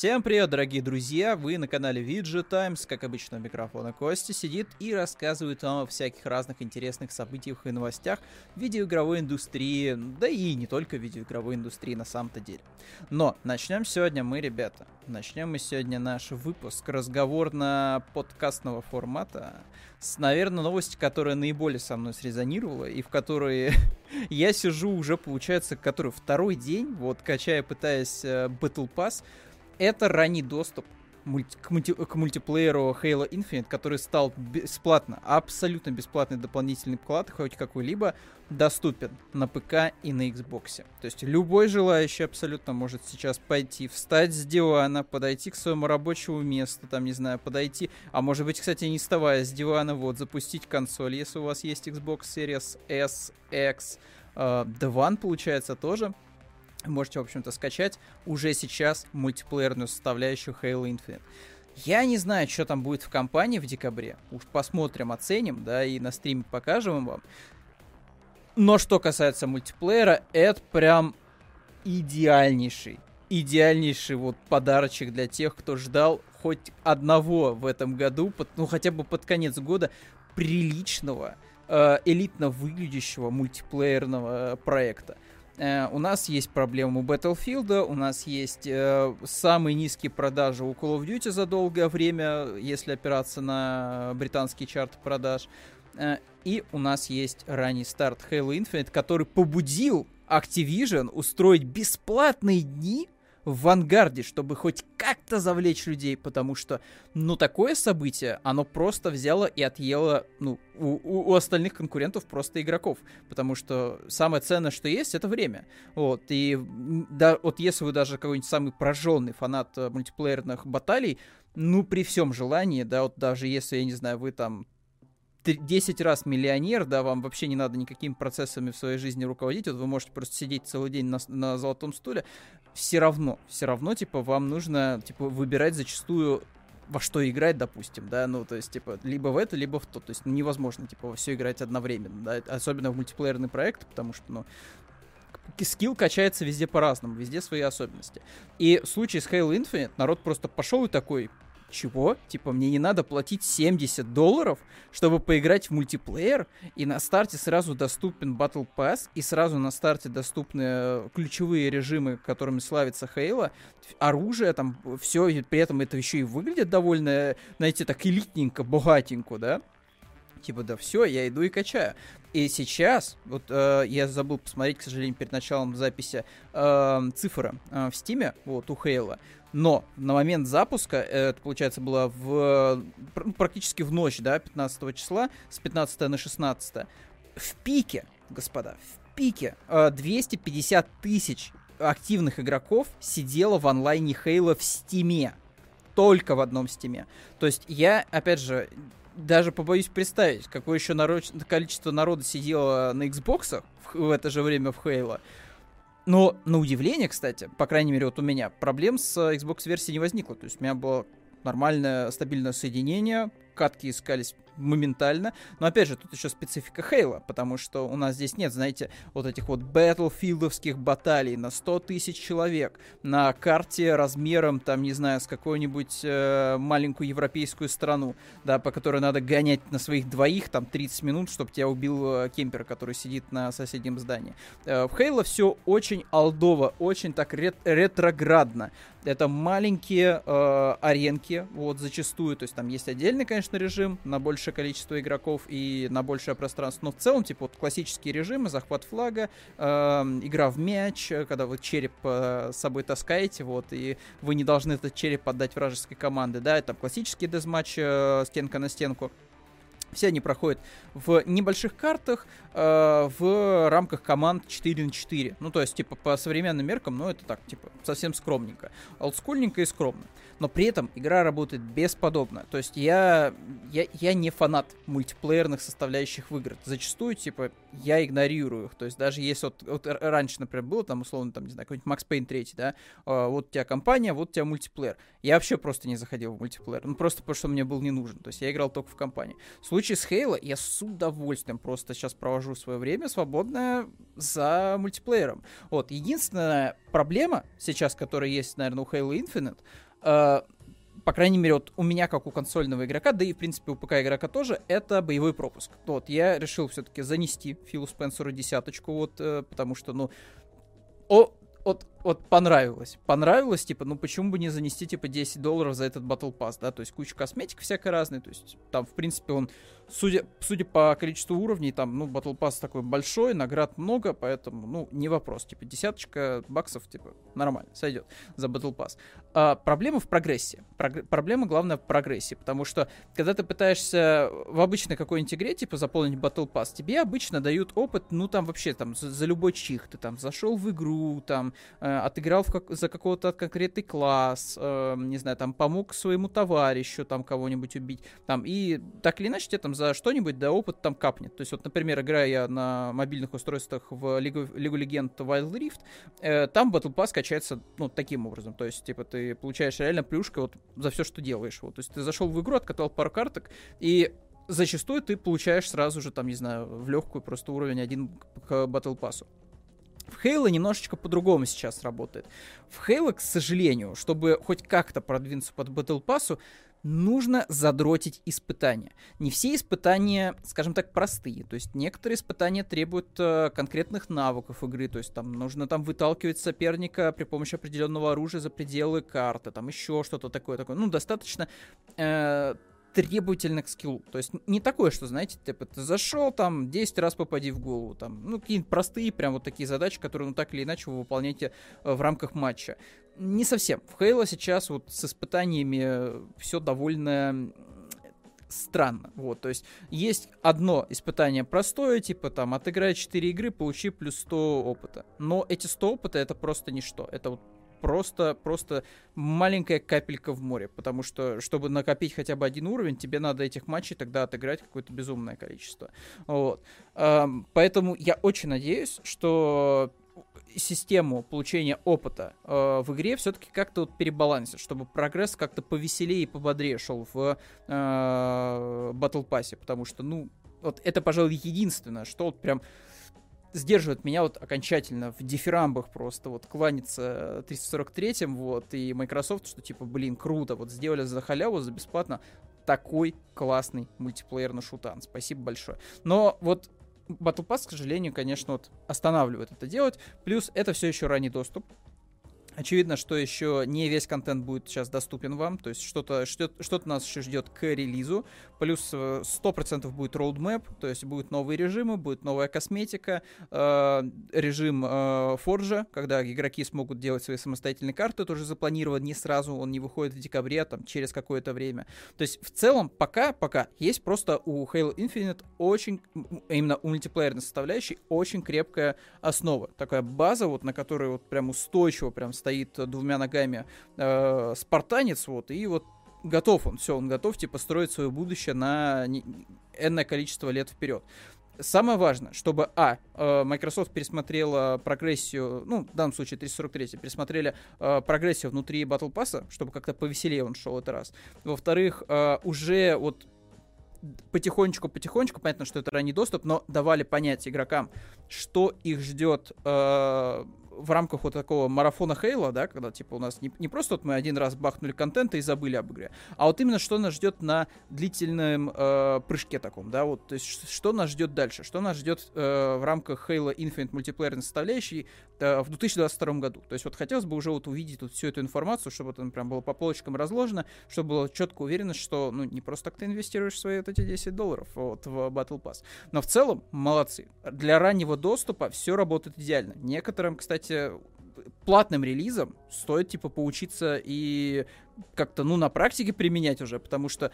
Всем привет, дорогие друзья! Вы на канале VG Times, как обычно, у микрофона Костя сидит и рассказывает вам о всяких разных интересных событиях и новостях видеоигровой индустрии, да и не только видеоигровой индустрии на самом-то деле. Но начнем сегодня мы, ребята. Начнем мы сегодня наш выпуск разговорно-подкастного формата с, наверное, новости, которая наиболее со мной срезонировала и в которые я сижу уже, получается, который второй день, вот, качая, пытаясь э, Battle Pass, это ранний доступ к, мульти- к мультиплееру Halo Infinite, который стал бесплатно, абсолютно бесплатный дополнительный вклад, хоть какой-либо, доступен на ПК и на Xbox. То есть любой желающий абсолютно может сейчас пойти, встать с дивана, подойти к своему рабочему месту, там, не знаю, подойти, а может быть, кстати, не вставая с дивана, вот, запустить консоль, если у вас есть Xbox Series S, X, э, One, получается, тоже, можете, в общем-то, скачать уже сейчас мультиплеерную составляющую Halo Infinite. Я не знаю, что там будет в компании в декабре. Уж посмотрим, оценим, да, и на стриме покажем вам. Но что касается мультиплеера, это прям идеальнейший, идеальнейший вот подарочек для тех, кто ждал хоть одного в этом году, под, ну хотя бы под конец года, приличного, э, элитно выглядящего мультиплеерного э, проекта. Э, у нас есть проблема у Battlefield, у нас есть э, самые низкие продажи у Call of Duty за долгое время, если опираться на британский чарт продаж. Э, и у нас есть ранний старт Halo Infinite, который побудил Activision устроить бесплатные дни в Вангарде, чтобы хоть как-то завлечь людей, потому что, ну, такое событие, оно просто взяло и отъело, ну, у, у, у остальных конкурентов просто игроков, потому что самое ценное, что есть, это время. Вот, и да, вот если вы даже какой-нибудь самый прожженный фанат э, мультиплеерных баталий, ну, при всем желании, да, вот даже если, я не знаю, вы там 10 раз миллионер, да, вам вообще не надо никакими процессами в своей жизни руководить, вот вы можете просто сидеть целый день на, на золотом стуле, все равно, все равно, типа, вам нужно, типа, выбирать зачастую во что играть, допустим, да, ну, то есть, типа, либо в это, либо в то, то есть, невозможно, типа, во все играть одновременно, да, особенно в мультиплеерный проект, потому что, ну, скилл качается везде по-разному, везде свои особенности. И в случае с Halo Infinite народ просто пошел и такой, чего? Типа, мне не надо платить 70 долларов, чтобы поиграть в мультиплеер, и на старте сразу доступен Battle Pass, и сразу на старте доступны э, ключевые режимы, которыми славится Хейла, оружие там, все, и при этом это еще и выглядит довольно, знаете, так элитненько, богатенько, да? Типа, да все, я иду и качаю. И сейчас, вот э, я забыл посмотреть, к сожалению, перед началом записи э, цифры э, в Стиме, вот, у Хейла. Но на момент запуска, э, это, получается, было в, ну, практически в ночь, да, 15 числа, с 15 на 16, в пике, господа, в пике 250 э, тысяч активных игроков сидело в онлайне Хейла в Стиме. Только в одном Стиме. То есть я, опять же, даже побоюсь представить, какое еще народ... количество народа сидело на Xbox в, в это же время в Хейла. Но, на удивление, кстати, по крайней мере, вот у меня проблем с Xbox версией не возникло. То есть у меня было нормальное стабильное соединение, катки искались моментально. Но опять же, тут еще специфика Хейла, потому что у нас здесь нет, знаете, вот этих вот батлфилдовских баталий на 100 тысяч человек на карте размером, там, не знаю, с какой-нибудь э, маленькую европейскую страну, да, по которой надо гонять на своих двоих, там, 30 минут, чтобы тебя убил э, кемпер, который сидит на соседнем здании. Э, в Хейла все очень алдово, очень так рет ретроградно. Это маленькие э, аренки, вот, зачастую, то есть там есть отдельный, конечно, режим на больше большее количество игроков и на большее пространство. Но в целом, типа, вот классические режимы, захват флага, э, игра в мяч, когда вы череп э, с собой таскаете, вот, и вы не должны этот череп отдать вражеской команды, да, это классический дезматч, э, стенка на стенку. Все они проходят в небольших картах, э, в рамках команд 4 на 4. Ну, то есть, типа, по современным меркам, ну, это так, типа, совсем скромненько. Олдскульненько и скромно но при этом игра работает бесподобно. То есть я, я, я не фанат мультиплеерных составляющих в играх. Зачастую, типа, я игнорирую их. То есть даже если вот, вот раньше, например, было там, условно, там, не знаю, какой-нибудь Max Payne 3, да, а, вот у тебя компания, вот у тебя мультиплеер. Я вообще просто не заходил в мультиплеер. Ну, просто потому что мне был не нужен. То есть я играл только в компании. В случае с Halo я с удовольствием просто сейчас провожу свое время свободное за мультиплеером. Вот. Единственная проблема сейчас, которая есть, наверное, у Halo Infinite, э, по крайней мере, вот у меня, как у консольного игрока, да и, в принципе, у ПК игрока тоже, это боевой пропуск. Вот, я решил все-таки занести Филу Спенсеру десяточку, вот, э, потому что, ну, о, вот, вот понравилось. Понравилось, типа, ну почему бы не занести, типа, 10 долларов за этот Battle Pass, да, то есть куча косметик всякой разной, то есть там, в принципе, он, судя, судя по количеству уровней, там, ну, Battle Pass такой большой, наград много, поэтому, ну, не вопрос, типа, десяточка баксов, типа, нормально, сойдет за Battle Pass. А, проблема в прогрессе. Прог- проблема, главное, в прогрессе, потому что, когда ты пытаешься в обычной какой-нибудь игре, типа, заполнить Battle Pass, тебе обычно дают опыт, ну, там, вообще, там, за, за любой чих, ты там зашел в игру, там, э, отыграл в как, за какого-то конкретный класс, э, не знаю, там, помог своему товарищу, там, кого-нибудь убить, там, и так или иначе тебе там за что-нибудь, да, опыт там капнет. То есть, вот, например, играя на мобильных устройствах в Лигу, Лигу Легенд Wild Rift, э, там Battle Pass качается, ну, таким образом, то есть, типа, ты получаешь реально плюшка вот за все, что делаешь, вот, то есть, ты зашел в игру, откатал пару карток, и зачастую ты получаешь сразу же, там, не знаю, в легкую просто уровень один к Battle Pass. В Halo немножечко по-другому сейчас работает. В Halo, к сожалению, чтобы хоть как-то продвинуться под Battle Pass, нужно задротить испытания. Не все испытания, скажем так, простые. То есть некоторые испытания требуют э, конкретных навыков игры. То есть там нужно там выталкивать соперника при помощи определенного оружия за пределы карты. Там еще что-то такое. такое. Ну, достаточно э, требовательно к скиллу. То есть не такое, что, знаете, типа, ты зашел, там, 10 раз попади в голову, там, ну, какие-нибудь простые прям вот такие задачи, которые, ну, так или иначе вы выполняете э, в рамках матча. Не совсем. В Хейла сейчас вот с испытаниями все довольно странно. Вот, то есть есть одно испытание простое, типа там отыграй 4 игры, получи плюс 100 опыта. Но эти 100 опыта это просто ничто. Это вот просто, просто маленькая капелька в море, потому что, чтобы накопить хотя бы один уровень, тебе надо этих матчей тогда отыграть какое-то безумное количество. Вот. Поэтому я очень надеюсь, что систему получения опыта э, в игре все-таки как-то вот перебалансит, чтобы прогресс как-то повеселее и пободрее шел в э, Battle потому что, ну, вот это, пожалуй, единственное, что вот прям сдерживает меня вот окончательно в дифирамбах просто вот кланяться 343-м вот и Microsoft, что типа, блин, круто, вот сделали за халяву, за бесплатно такой классный мультиплеерный шутан. Спасибо большое. Но вот Battle Pass, к сожалению, конечно, вот останавливает это делать. Плюс это все еще ранний доступ. Очевидно, что еще не весь контент будет сейчас доступен вам, то есть что-то что, что нас еще ждет к релизу, плюс 100% э, будет roadmap, то есть будут новые режимы, будет новая косметика, э, режим э, когда игроки смогут делать свои самостоятельные карты, тоже запланирован не сразу, он не выходит в декабре, а там через какое-то время. То есть в целом пока, пока есть просто у Halo Infinite очень, именно у мультиплеерной составляющей, очень крепкая основа, такая база, вот на которой вот прям устойчиво прям стоит двумя ногами э, спартанец, вот, и вот готов он, все, он готов, типа, строить свое будущее на энное количество лет вперед. Самое важное, чтобы, а, э, Microsoft пересмотрела прогрессию, ну, в данном случае 343, пересмотрели э, прогрессию внутри Battle Pass, чтобы как-то повеселее он шел этот раз. Во-вторых, э, уже вот потихонечку-потихонечку, понятно, что это ранний доступ, но давали понять игрокам, что их ждет э, в рамках вот такого марафона Хейла, да, когда типа у нас не, не просто вот мы один раз бахнули контента и забыли об игре, а вот именно что нас ждет на длительном э, прыжке таком, да, вот, то есть что нас ждет дальше, что нас ждет э, в рамках Halo Infinite мультиплеерной составляющей э, в 2022 году. То есть вот хотелось бы уже вот увидеть тут всю эту информацию, чтобы это прям было по полочкам разложено, чтобы было четко уверенность, что, ну, не просто так ты инвестируешь свои вот эти 10 долларов вот в Battle Pass. Но в целом, молодцы. Для раннего доступа все работает идеально. Некоторым, кстати, платным релизом стоит, типа, поучиться и как-то, ну, на практике применять уже, потому что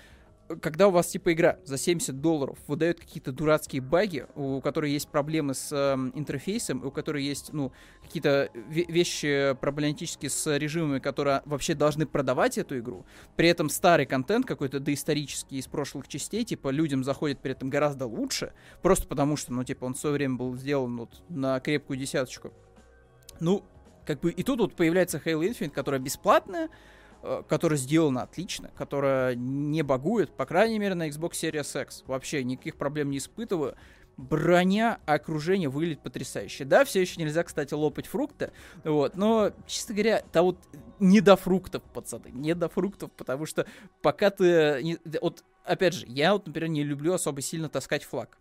когда у вас типа игра за 70 долларов выдает какие-то дурацкие баги, у которой есть проблемы с э, интерфейсом, у которой есть, ну, какие-то вещи проблематические с режимами, которые вообще должны продавать эту игру, при этом старый контент какой-то доисторический из прошлых частей, типа, людям заходит при этом гораздо лучше, просто потому что, ну, типа, он в свое время был сделан вот на крепкую десяточку. Ну, как бы и тут вот появляется Halo Infinite, которая бесплатная, э, которая сделана отлично, которая не багует, по крайней мере, на Xbox Series X. Вообще никаких проблем не испытываю. броня, окружение выглядит потрясающе. Да, все еще нельзя, кстати, лопать фрукты, вот, но, честно говоря, да вот не до фруктов, пацаны, не до фруктов, потому что пока ты... Не, вот, опять же, я вот, например, не люблю особо сильно таскать флаг.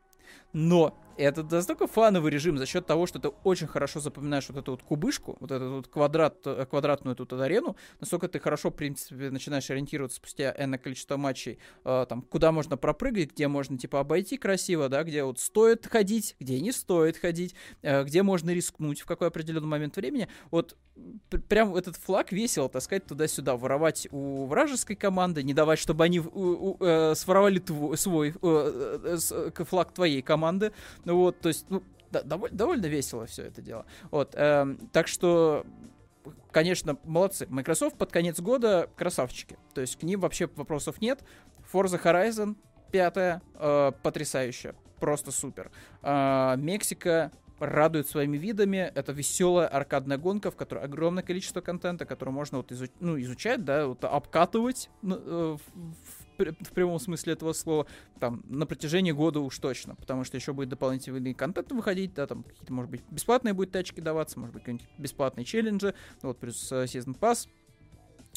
Но это настолько фановый режим за счет того, что ты очень хорошо запоминаешь вот эту вот кубышку, вот эту вот квадрат, э, квадратную эту арену, настолько ты хорошо, в принципе, начинаешь ориентироваться спустя энное количество матчей, э, там, куда можно пропрыгать, где можно, типа, обойти красиво, да, где вот стоит ходить, где не стоит ходить, э, где можно рискнуть в какой определенный момент времени. Вот прям этот флаг весело таскать туда-сюда, воровать у вражеской команды, не давать, чтобы они у, у, э, своровали твой, свой э, э, флаг твоей команды, ну вот, то есть, ну, да, довольно, довольно весело все это дело. Вот, э, так что, конечно, молодцы. Microsoft под конец года красавчики. То есть к ним вообще вопросов нет. Forza Horizon пятая, э, потрясающе. Просто супер. Э, Мексика радует своими видами. Это веселая аркадная гонка, в которой огромное количество контента, который можно вот изуч... ну, изучать, да, вот обкатывать ну, э, в в прямом смысле этого слова, там, на протяжении года уж точно, потому что еще будет дополнительный контент выходить, да, там, какие-то, может быть, бесплатные будут тачки даваться, может быть, какие-нибудь бесплатные челленджи, вот, плюс uh, Season Pass,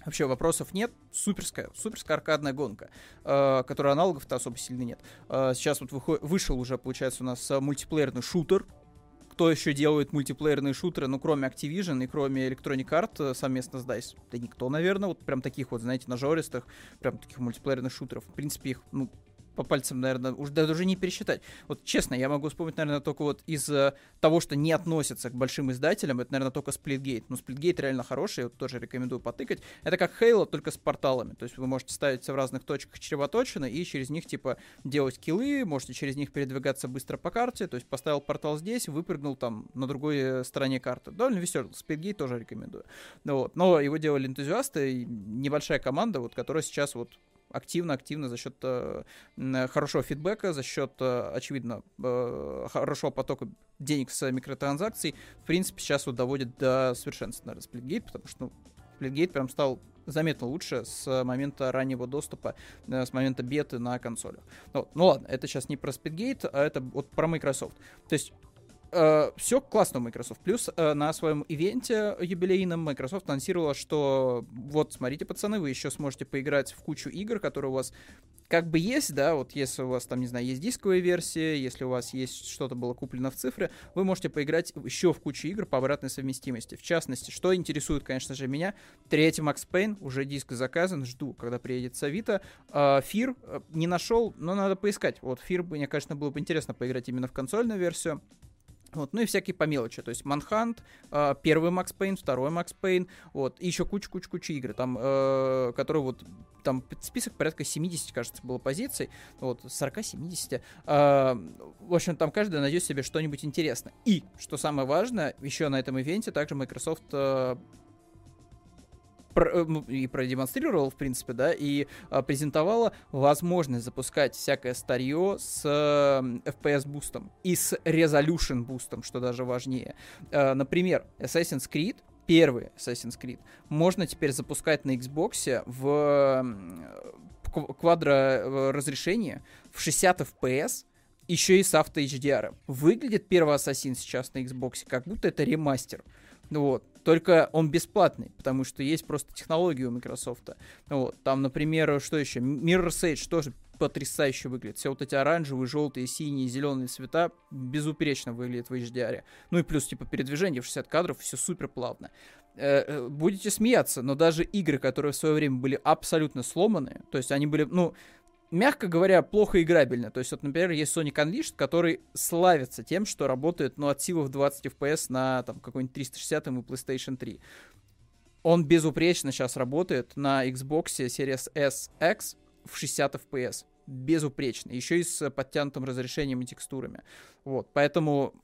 Вообще вопросов нет. Суперская, суперская аркадная гонка, э, которой аналогов-то особо сильно нет. Э, сейчас вот выход, вышел уже, получается, у нас э, мультиплеерный шутер, кто еще делает мультиплеерные шутеры, ну, кроме Activision и кроме Electronic Arts э, совместно с DICE? Да никто, наверное, вот прям таких вот, знаете, нажористых, прям таких мультиплеерных шутеров. В принципе, их, ну, по пальцам, наверное, уже даже не пересчитать. Вот честно, я могу вспомнить, наверное, только вот из э, того, что не относится к большим издателям, это, наверное, только Splitgate. Но Splitgate реально хороший, вот тоже рекомендую потыкать. Это как Halo, только с порталами. То есть вы можете ставить в разных точках чревоточины и через них, типа, делать киллы, можете через них передвигаться быстро по карте. То есть поставил портал здесь, выпрыгнул там на другой э, стороне карты. Довольно веселый. Splitgate тоже рекомендую. Вот. Но его делали энтузиасты, небольшая команда, вот, которая сейчас вот активно-активно за счет э, хорошего фидбэка, за счет, э, очевидно, э, хорошего потока денег с микротранзакций, в принципе, сейчас вот доводит до совершенства, наверное, Splitgate, потому что, ну, Splitgate прям стал заметно лучше с момента раннего доступа, с момента беты на консолях. Ну, ну ладно, это сейчас не про Splitgate, а это вот про Microsoft. То есть э, все классно у Microsoft. Плюс uh, на своем ивенте юбилейном Microsoft анонсировала, что вот, смотрите, пацаны, вы еще сможете поиграть в кучу игр, которые у вас как бы есть, да, вот если у вас там, не знаю, есть дисковая версия, если у вас есть что-то было куплено в цифре, вы можете поиграть еще в кучу игр по обратной совместимости. В частности, что интересует, конечно же, меня, третий Max Payne, уже диск заказан, жду, когда приедет с Авито. Фир uh, не нашел, но надо поискать. Вот Фир, мне, конечно, было бы интересно поиграть именно в консольную версию. Вот, ну и всякие по мелочи, то есть Манхант, первый Макс Пейн, второй Макс Пейн, вот, и еще куча-куча-куча игр, там, э, которые вот, там список порядка 70, кажется, было позиций, вот, 40-70, э, в общем, там каждый найдет себе что-нибудь интересное. И, что самое важное, еще на этом ивенте также Microsoft э, Э, и продемонстрировала, в принципе, да, и а, презентовала возможность запускать всякое старье с а, FPS бустом и с Resolution бустом, что даже важнее. А, например, Assassin's Creed первый Assassin's Creed можно теперь запускать на Xbox в квадро разрешение в 60 FPS еще и с авто HDR. Выглядит первый Assassin сейчас на Xbox, как будто это ремастер. Вот. Только он бесплатный, потому что есть просто технологии у Microsoft. Вот. Там, например, что еще? Mirror's Edge тоже потрясающе выглядит. Все вот эти оранжевые, желтые, синие, зеленые цвета безупречно выглядят в HDR. Ну и плюс, типа, передвижение в 60 кадров, все супер плавно. Э, э, будете смеяться, но даже игры, которые в свое время были абсолютно сломанные, то есть они были, ну, мягко говоря, плохо играбельно. То есть, вот, например, есть Sonic Unleashed, который славится тем, что работает, ну, от силы в 20 FPS на, там, какой-нибудь 360 и PlayStation 3. Он безупречно сейчас работает на Xbox Series S X в 60 FPS. Безупречно. Еще и с подтянутым разрешением и текстурами. Вот, поэтому,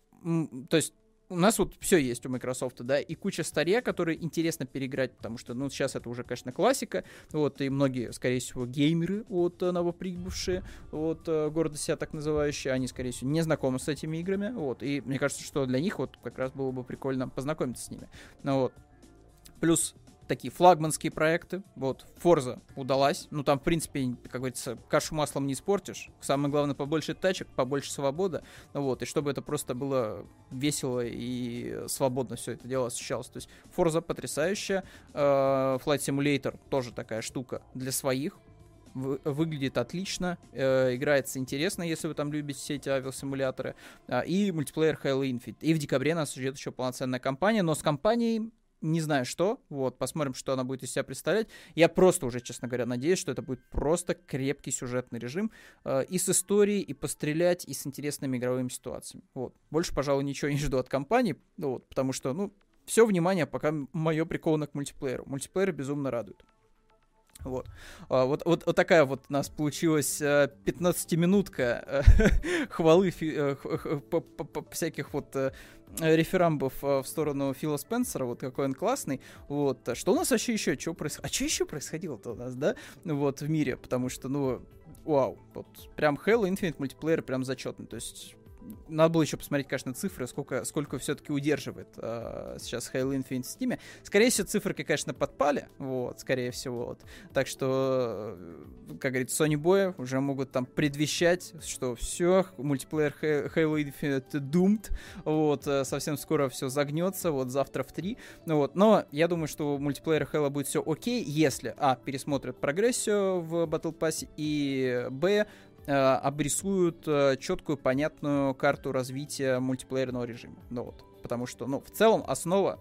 то есть, у нас вот все есть у Microsoft, да, и куча старья, которые интересно переиграть, потому что, ну, сейчас это уже, конечно, классика, вот, и многие, скорее всего, геймеры, вот, э, новоприбывшие, вот, э, города себя так называющие, они, скорее всего, не знакомы с этими играми, вот, и мне кажется, что для них вот как раз было бы прикольно познакомиться с ними, ну, вот. Плюс такие флагманские проекты. Вот, Forza удалась. Ну, там, в принципе, как говорится, кашу маслом не испортишь. Самое главное, побольше тачек, побольше свобода. Ну, вот, и чтобы это просто было весело и свободно все это дело ощущалось. То есть, Forza потрясающая. Э, Flight Simulator тоже такая штука для своих. Вы, выглядит отлично, э, играется интересно, если вы там любите все эти авиасимуляторы. Э, и мультиплеер Halo Infinite. И в декабре нас ждет еще полноценная кампания, но с компанией не знаю что, вот, посмотрим, что она будет из себя представлять. Я просто уже, честно говоря, надеюсь, что это будет просто крепкий сюжетный режим э, и с историей, и пострелять, и с интересными игровыми ситуациями. Вот. Больше, пожалуй, ничего не жду от компании, вот, потому что, ну, все внимание пока мое приковано к мультиплееру. Мультиплеер безумно радует. Вот. А, вот, вот, вот такая вот у нас получилась 15-минутка э, хвалы фи, э, всяких вот э, реферамбов в сторону Фила Спенсера, вот какой он классный. Вот. Что у нас вообще еще? Что происходило? А что еще происходило-то у нас, да? Вот в мире, потому что, ну, вау, вот прям Halo Infinite мультиплеер прям зачетный. То есть надо было еще посмотреть, конечно, цифры, сколько, сколько все-таки удерживает э, сейчас Halo Infinite в Steam. Скорее всего, цифры, конечно, подпали, вот, скорее всего. Вот. Так что, э, как говорится, Sony Boy уже могут там предвещать, что все, мультиплеер Halo Infinite doomed, вот, э, совсем скоро все загнется, вот, завтра в 3. Ну, вот. Но я думаю, что мультиплеер Halo будет все окей, если, а, пересмотрят прогрессию в Battle Pass, и, б, Э, обрисуют э, четкую, понятную карту развития мультиплеерного режима. Ну вот, потому что, ну, в целом основа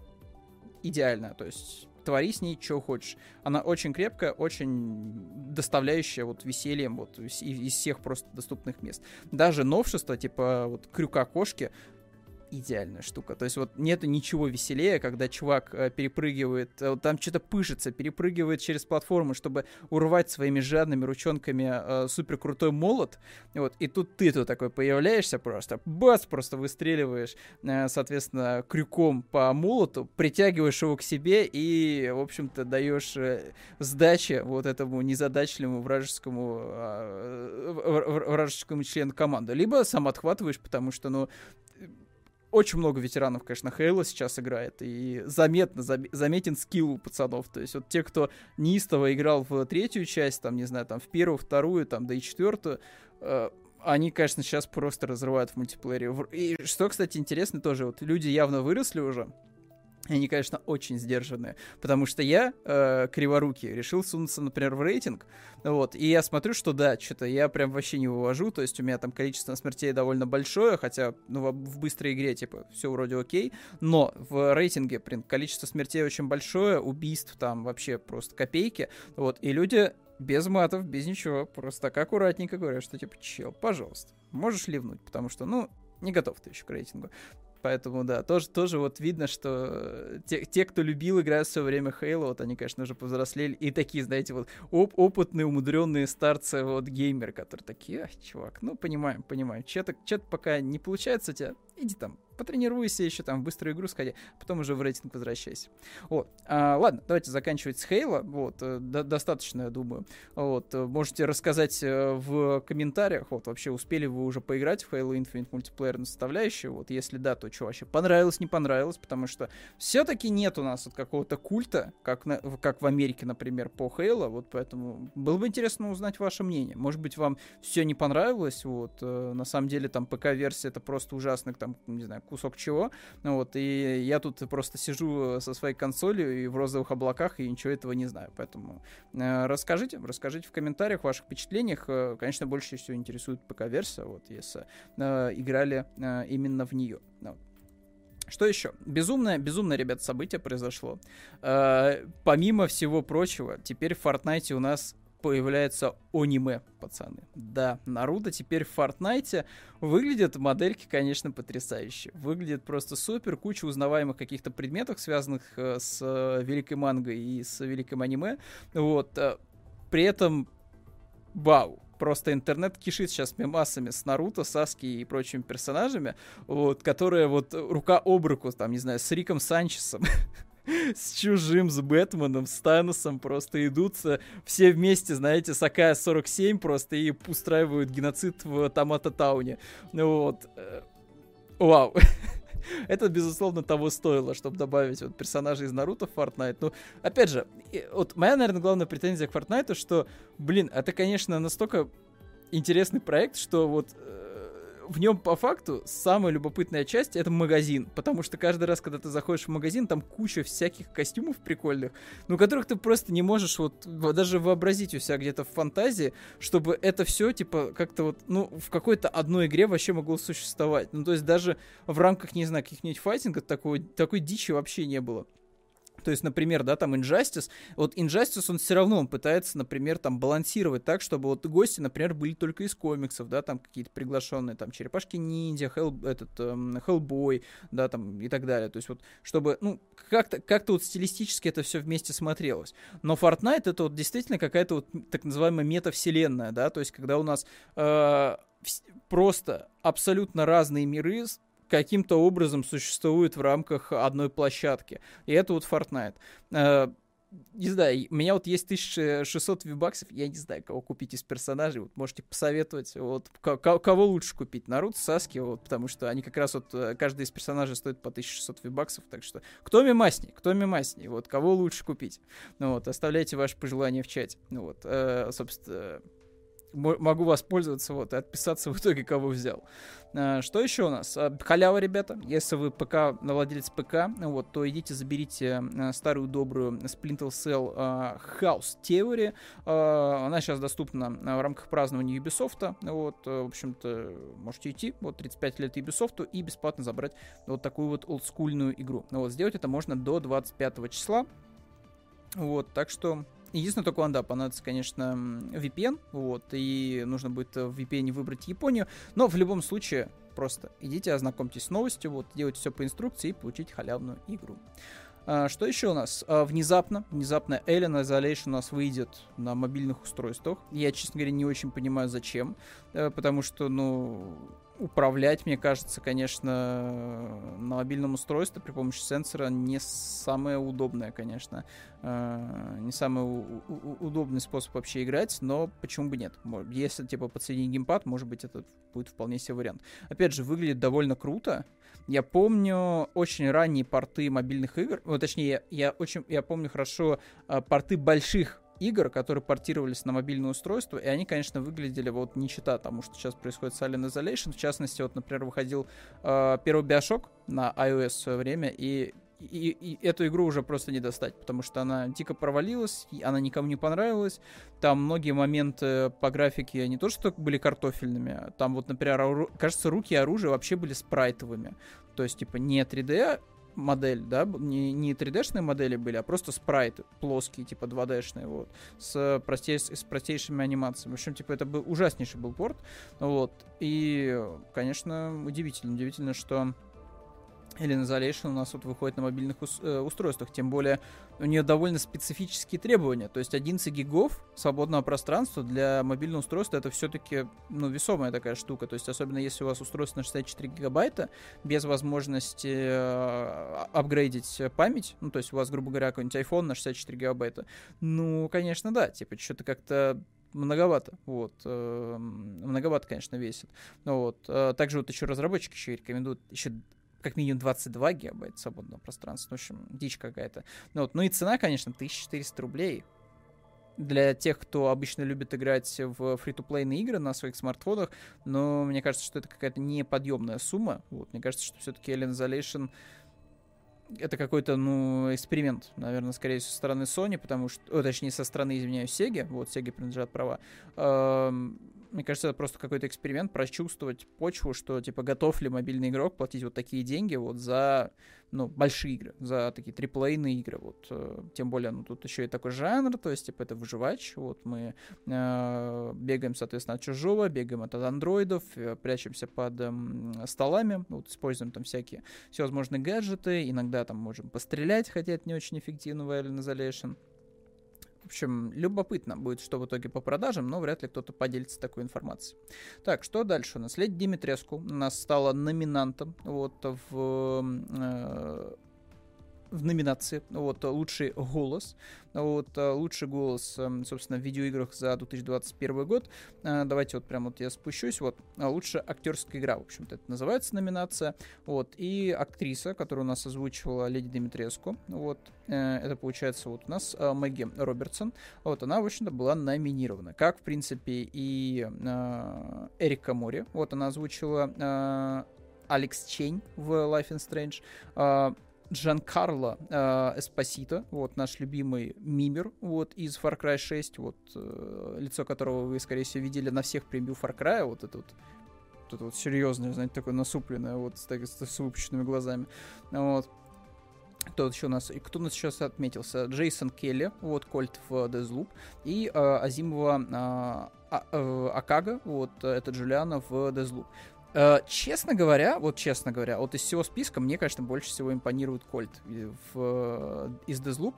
идеальная, то есть твори с ней, что хочешь. Она очень крепкая, очень доставляющая вот весельем вот из, из всех просто доступных мест. Даже новшества, типа вот крюка кошки, идеальная штука. То есть вот нету ничего веселее, когда чувак э, перепрыгивает, э, там что-то пышется, перепрыгивает через платформу, чтобы урвать своими жадными ручонками э, супер крутой молот. Вот, и тут ты тут такой появляешься просто, бац, просто выстреливаешь, э, соответственно, крюком по молоту, притягиваешь его к себе и, в общем-то, даешь э, сдачи вот этому незадачливому вражескому, э, вражескому члену команды. Либо сам отхватываешь, потому что, ну, очень много ветеранов, конечно, Хейла сейчас играет, и заметно, заметен скилл у пацанов, то есть вот те, кто неистово играл в третью часть, там, не знаю, там, в первую, вторую, там, да и четвертую, э, они, конечно, сейчас просто разрывают в мультиплеере. И что, кстати, интересно тоже, вот люди явно выросли уже, они, конечно, очень сдержанные, потому что я, э, криворукий, решил сунуться, например, в рейтинг, вот, и я смотрю, что да, что-то я прям вообще не вывожу, то есть у меня там количество смертей довольно большое, хотя, ну, в быстрой игре, типа, все вроде окей, но в рейтинге, блин, количество смертей очень большое, убийств там вообще просто копейки, вот, и люди без матов, без ничего, просто так аккуратненько говорят, что, типа, чел, пожалуйста, можешь ливнуть, потому что, ну, не готов ты еще к рейтингу. Поэтому, да, тоже, тоже вот видно, что те, те, кто любил играть все время Halo, вот они, конечно, уже повзрослели. И такие, знаете, вот оп опытные, умудренные старцы, вот геймеры, которые такие, ах, чувак, ну, понимаем, понимаем. Че-то пока не получается у тебя, иди там, потренируйся еще там, в быструю игру сходи, потом уже в рейтинг возвращайся. Вот. А, ладно, давайте заканчивать с Хейла. Вот, э, до достаточно, я думаю. Вот, э, можете рассказать э, в комментариях, вот, вообще успели вы уже поиграть в Halo Infinite мультиплеерную составляющую, вот, если да, то что вообще понравилось, не понравилось, потому что все-таки нет у нас вот какого-то культа, как, на, как в Америке, например, по Halo, вот, поэтому было бы интересно узнать ваше мнение. Может быть, вам все не понравилось, вот, на самом деле, там, ПК-версия это просто ужасно, там, не знаю, кусок чего. Вот, и я тут просто сижу со своей консолью и в розовых облаках, и ничего этого не знаю. Поэтому э, расскажите, расскажите в комментариях о ваших впечатлениях. Э, конечно, больше всего интересует ПК-версия, вот, если э, играли э, именно в нее. Вот. Что еще? Безумное, безумное, ребят, событие произошло. Э, помимо всего прочего, теперь в Fortnite у нас появляется аниме, пацаны. Да, Наруто теперь в Fortnite. Выглядят модельки, конечно, потрясающе. Выглядит просто супер, куча узнаваемых каких-то предметов, связанных э, с э, великой мангой и с великим аниме. Вот. Э, при этом, вау, просто интернет кишит сейчас мемасами с Наруто, Саски и прочими персонажами, вот, которые вот рука об руку, там, не знаю, с Риком Санчесом с чужим, с Бэтменом, с Таносом просто идутся все вместе, знаете, с АК-47 просто и устраивают геноцид в Томато Тауне. Вот. Э, вау. это, безусловно, того стоило, чтобы добавить вот персонажей из Наруто в Fortnite. Ну, опять же, вот моя, наверное, главная претензия к Fortnite, что, блин, это, конечно, настолько интересный проект, что вот э, в нем по факту самая любопытная часть это магазин, потому что каждый раз, когда ты заходишь в магазин, там куча всяких костюмов прикольных, ну, которых ты просто не можешь вот даже вообразить у себя где-то в фантазии, чтобы это все, типа, как-то вот, ну, в какой-то одной игре вообще могло существовать. Ну, то есть даже в рамках, не знаю, каких-нибудь файтингов такой, такой дичи вообще не было. То есть, например, да, там Injustice, вот Injustice, он все равно он пытается, например, там балансировать так, чтобы вот гости, например, были только из комиксов, да, там какие-то приглашенные, там, Черепашки-ниндзя, Хелл, этот, эм, Хеллбой, да, там, и так далее. То есть вот, чтобы, ну, как-то как вот стилистически это все вместе смотрелось. Но Fortnite это вот действительно какая-то вот так называемая метавселенная, да, то есть когда у нас э, просто абсолютно разные миры каким-то образом существует в рамках одной площадки. И это вот Fortnite. Э, не знаю, у меня вот есть 1600 вибаксов, я не знаю, кого купить из персонажей, вот можете посоветовать, вот кого лучше купить, Наруто, Саски, вот, потому что они как раз вот, э, каждый из персонажей стоит по 1600 вибаксов, так что кто мимасней, кто мимасней, вот, кого лучше купить, ну вот, оставляйте ваши пожелания в чате, ну вот, э, собственно, могу воспользоваться, вот, и отписаться в итоге, кого взял. А, что еще у нас? А, халява, ребята. Если вы ПК, владелец ПК, вот, то идите заберите а, старую добрую Splinter Cell House Theory. Она сейчас доступна в рамках празднования Ubisoft. Вот, в общем-то, можете идти, вот, 35 лет Ubisoft, и бесплатно забрать вот такую вот олдскульную игру. Вот, сделать это можно до 25 числа. Вот, так что Единственное, только да, понадобится, конечно, VPN, вот, и нужно будет в VPN выбрать Японию, но в любом случае просто идите, ознакомьтесь с новостью, вот, делайте все по инструкции и получите халявную игру. А, что еще у нас? А, внезапно, внезапно Alien Isolation у нас выйдет на мобильных устройствах. Я, честно говоря, не очень понимаю, зачем, э, потому что, ну, управлять, мне кажется, конечно, на мобильном устройстве при помощи сенсора не самое удобное, конечно. Э, не самый удобный способ вообще играть, но почему бы нет? Если, типа, подсоединить геймпад, может быть, это будет вполне себе вариант. Опять же, выглядит довольно круто. Я помню очень ранние порты мобильных игр, ну, точнее, я, я очень, я помню хорошо э, порты больших игр, которые портировались на мобильное устройство, и они, конечно, выглядели вот не чита тому, что сейчас происходит с Alien Isolation. В частности, вот, например, выходил э, первый Bioshock на iOS в свое время, и и, и эту игру уже просто не достать, потому что она дико провалилась, она никому не понравилась. Там многие моменты по графике не то, что были картофельными, там вот, например, кажется, руки и оружие вообще были спрайтовыми. То есть, типа, не 3D модель, да, не, не 3D-шные модели были, а просто спрайты плоские, типа 2D-шные, вот, с, простей, с простейшими анимациями. В общем, типа, это был ужаснейший был порт, вот, и, конечно, удивительно, удивительно, что Alien Isolation у нас вот выходит на мобильных ус- э, устройствах, тем более у нее довольно специфические требования, то есть 11 гигов свободного пространства для мобильного устройства это все-таки, ну, весомая такая штука, то есть особенно если у вас устройство на 64 гигабайта, без возможности э, апгрейдить память, ну, то есть у вас, грубо говоря, какой-нибудь iPhone на 64 гигабайта, ну, конечно, да, типа, что-то как-то многовато, вот, э, многовато, конечно, весит, вот, э, также вот еще разработчики еще рекомендуют еще как минимум 22 гигабайта свободного пространства. В общем, дичь какая-то. Ну, вот. ну и цена, конечно, 1400 рублей. Для тех, кто обычно любит играть в фри-то-плейные игры на своих смартфонах, но мне кажется, что это какая-то неподъемная сумма. Вот, мне кажется, что все-таки Alien Isolation это какой-то, ну, эксперимент, наверное, скорее со стороны Sony, потому что, о, точнее, со стороны, извиняюсь, Sega, вот, Sega принадлежат права, мне кажется, это просто какой-то эксперимент, прочувствовать почву, что, типа, готов ли мобильный игрок платить вот такие деньги вот за, ну, большие игры, за такие триплейные игры, вот. Э, тем более, ну, тут еще и такой жанр, то есть, типа, это выживач, вот, мы э, бегаем, соответственно, от чужого, бегаем от андроидов, э, прячемся под э, столами, вот, используем там всякие всевозможные гаджеты, иногда там можем пострелять, хотя это не очень эффективно в Alien Isolation. В общем, любопытно будет, что в итоге по продажам, но вряд ли кто-то поделится такой информацией. Так, что дальше у нас? Леди Димитреску у нас стала номинантом вот в, э, в номинации, вот, лучший голос, вот, лучший голос, эм, собственно, в видеоиграх за 2021 год. Давайте вот прям вот я спущусь, вот, лучшая актерская игра, в общем-то, это называется номинация, вот, и актриса, которая у нас озвучивала Леди Димитреску, вот, это получается вот у нас Мэгги Робертсон, вот, она, в общем-то, была номинирована, как, в принципе, и Эрика Мори, вот, она озвучила Алекс Чен в Life is Strange, Джанкарло э, Эспосито, вот наш любимый мимер, вот из Far Cry 6, вот э, лицо которого вы, скорее всего, видели на всех превью Far Cry, вот это вот тут вот серьезное, знаете, такое насупленное, вот с, так, с, с выпученными глазами, вот. Кто еще у нас, и кто у нас сейчас отметился? Джейсон Келли, вот Кольт в Deathloop, и э, Азимова э, а, э, Акага, вот это Джулиана в Deathloop. Э, честно говоря, вот честно говоря, вот из всего списка мне, конечно, больше всего импонирует Кольт в, из Deathloop.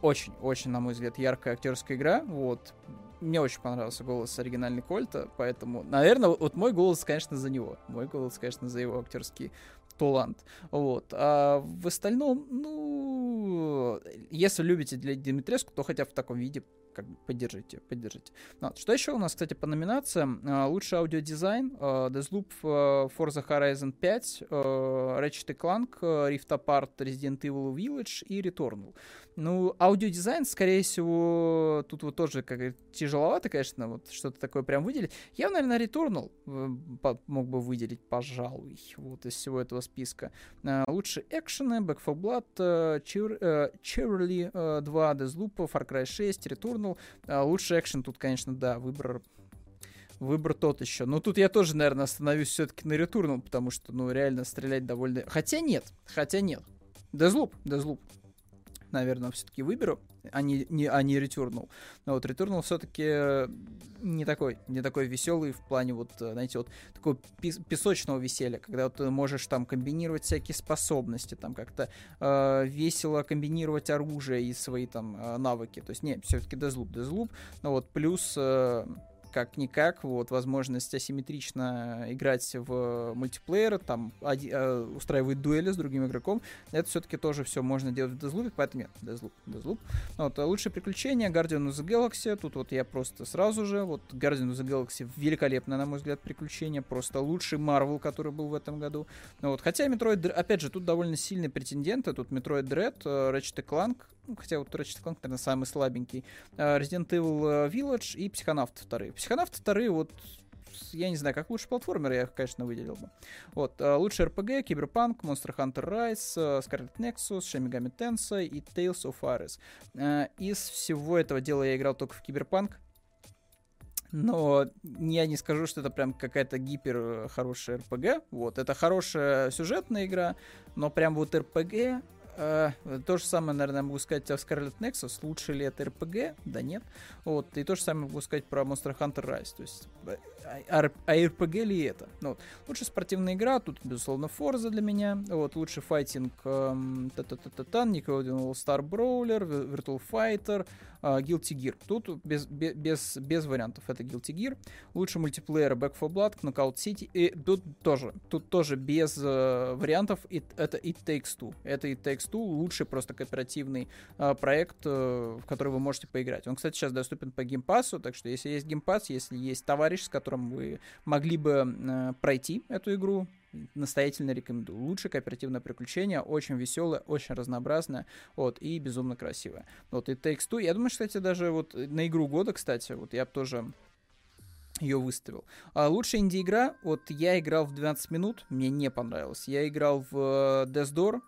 Очень-очень, на мой взгляд, яркая актерская игра. Вот. Мне очень понравился голос оригинальный Кольта, поэтому, наверное, вот мой голос, конечно, за него. Мой голос, конечно, за его актерский талант. Вот. А в остальном, ну, если любите леди Димитреску, то хотя в таком виде как бы поддержите, поддержите. Ну, что еще у нас, кстати, по номинациям? Э, лучший аудиодизайн, э, Deathloop, Forza Horizon 5, uh, Ratchet Clank, Rift Apart, Resident Evil Village и Returnal. Ну, аудиодизайн, скорее всего, тут вот тоже как тяжеловато, конечно, вот что-то такое прям выделить. Я, наверное, Returnal мог бы выделить, пожалуй, вот из всего этого списка. Uh, лучшие экшены, Back 4 Blood, Cheverly uh, 2, Deathloop, Far Cry 6, Returnal. Лучший экшен тут, конечно, да, выбор выбор тот еще. Но тут я тоже, наверное, остановлюсь все-таки на Returnal, потому что, ну, реально стрелять довольно... Хотя нет, хотя нет. Deathloop, Deathloop наверное, все-таки выберу, а не, не, а не Returnal. Но вот Returnal все-таки не такой, не такой веселый в плане вот, знаете, вот такого песочного веселья, когда вот ты можешь там комбинировать всякие способности, там как-то э, весело комбинировать оружие и свои там э, навыки. То есть, не, все-таки Deathloop, Deathloop, но вот плюс э, как-никак, вот, возможность асимметрично играть в мультиплеер, там, оди, э, устраивать дуэли с другим игроком, это все-таки тоже все можно делать в Deathloop, поэтому нет, Deathloop, Deathloop. Ну вот, а лучшее приключение, Guardian of the Galaxy, тут вот я просто сразу же, вот, Guardian of the Galaxy великолепное, на мой взгляд, приключение, просто лучший Marvel, который был в этом году. Ну, вот, хотя Metroid, опять же, тут довольно сильные претенденты, тут Metroid Dread, э, Ratchet Clank, ну, хотя вот Ratchet Clank, наверное, самый слабенький, э, Resident Evil Village и Психонавт 2. Психонавт 2, вот я не знаю, как лучший платформер, я их, конечно, выделил бы. Вот, э, лучший RPG, Киберпанк, Monster Hunter Rise, Scarlet Nexus, Shin Megami Tensei и Tales of Ares. Из всего этого дела я играл только в Киберпанк, но я не скажу, что это прям какая-то гипер хорошая RPG. Вот, это хорошая сюжетная игра, но прям вот RPG Uh, то же самое, наверное, могу сказать о Scarlet Nexus. Лучше ли это RPG? Да нет. Вот. И то же самое могу сказать про Monster Hunter Rise. То есть, а, а RPG ли это? Ну, вот. Лучшая спортивная игра, тут, безусловно, Forza для меня. Вот. Лучший файтинг эм, Та-та-та-та-тан, Nickelodeon All-Star Brawler, Virtual Fighter, uh, Guilty Gear. Тут без, без, без вариантов. Это Guilty Gear. Лучший мультиплеер Back 4 Blood, Knockout City. И тут тоже, тут тоже без uh, вариантов. It, это It Takes Two. Это It Takes Two. Лучший просто кооперативный uh, проект, uh, в который вы можете поиграть. Он, кстати, сейчас доступен по геймпасу, так что если есть геймпас, если есть товарищ, с которым вы могли бы uh, пройти эту игру, настоятельно рекомендую. Лучшее кооперативное приключение, очень веселое, очень разнообразное, вот, и безумно красивое. Вот, и Takes Two, я думаю, кстати, даже вот на игру года, кстати, вот я бы тоже ее выставил. А лучшая инди-игра, вот я играл в 12 минут, мне не понравилось. Я играл в э, Death Door,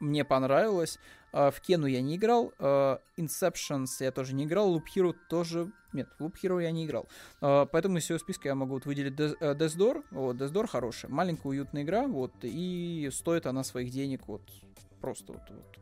мне понравилось. Uh, в Кену я не играл. Uh, Inceptions я тоже не играл. Loop Hero тоже... Нет, Loop Hero я не играл. Uh, поэтому из всего списка я могу вот выделить uh, Death Door. Вот, Death Door хорошая. Маленькая, уютная игра. Вот, и стоит она своих денег вот просто вот, вот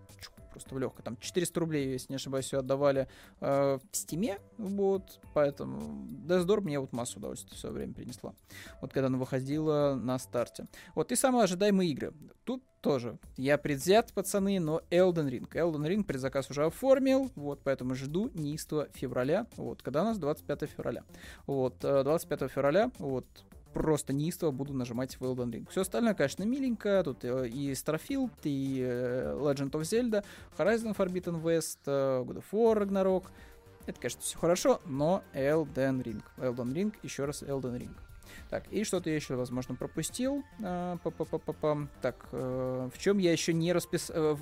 просто в легкое. Там 400 рублей, если не ошибаюсь, отдавали э, в стиме, вот, поэтому Death мне вот массу удовольствия в свое время принесла. Вот когда она выходила на старте. Вот, и самые ожидаемые игры. Тут тоже. Я предвзят, пацаны, но Elden Ring. Elden Ring предзаказ уже оформил, вот, поэтому жду неистово февраля, вот, когда у нас 25 февраля. Вот, 25 э, февраля, вот, просто неистово буду нажимать в Elden Ring. Все остальное, конечно, миленько. Тут э, и Starfield, и э, Legend of Zelda, Horizon Forbidden West, э, God of War Ragnarok. Это, конечно, все хорошо, но Elden Ring. Elden Ring, еще раз Elden Ring. Так, и что-то я еще, возможно, пропустил. А, па -па -па. Так, э, в чем я еще не расписал... Э,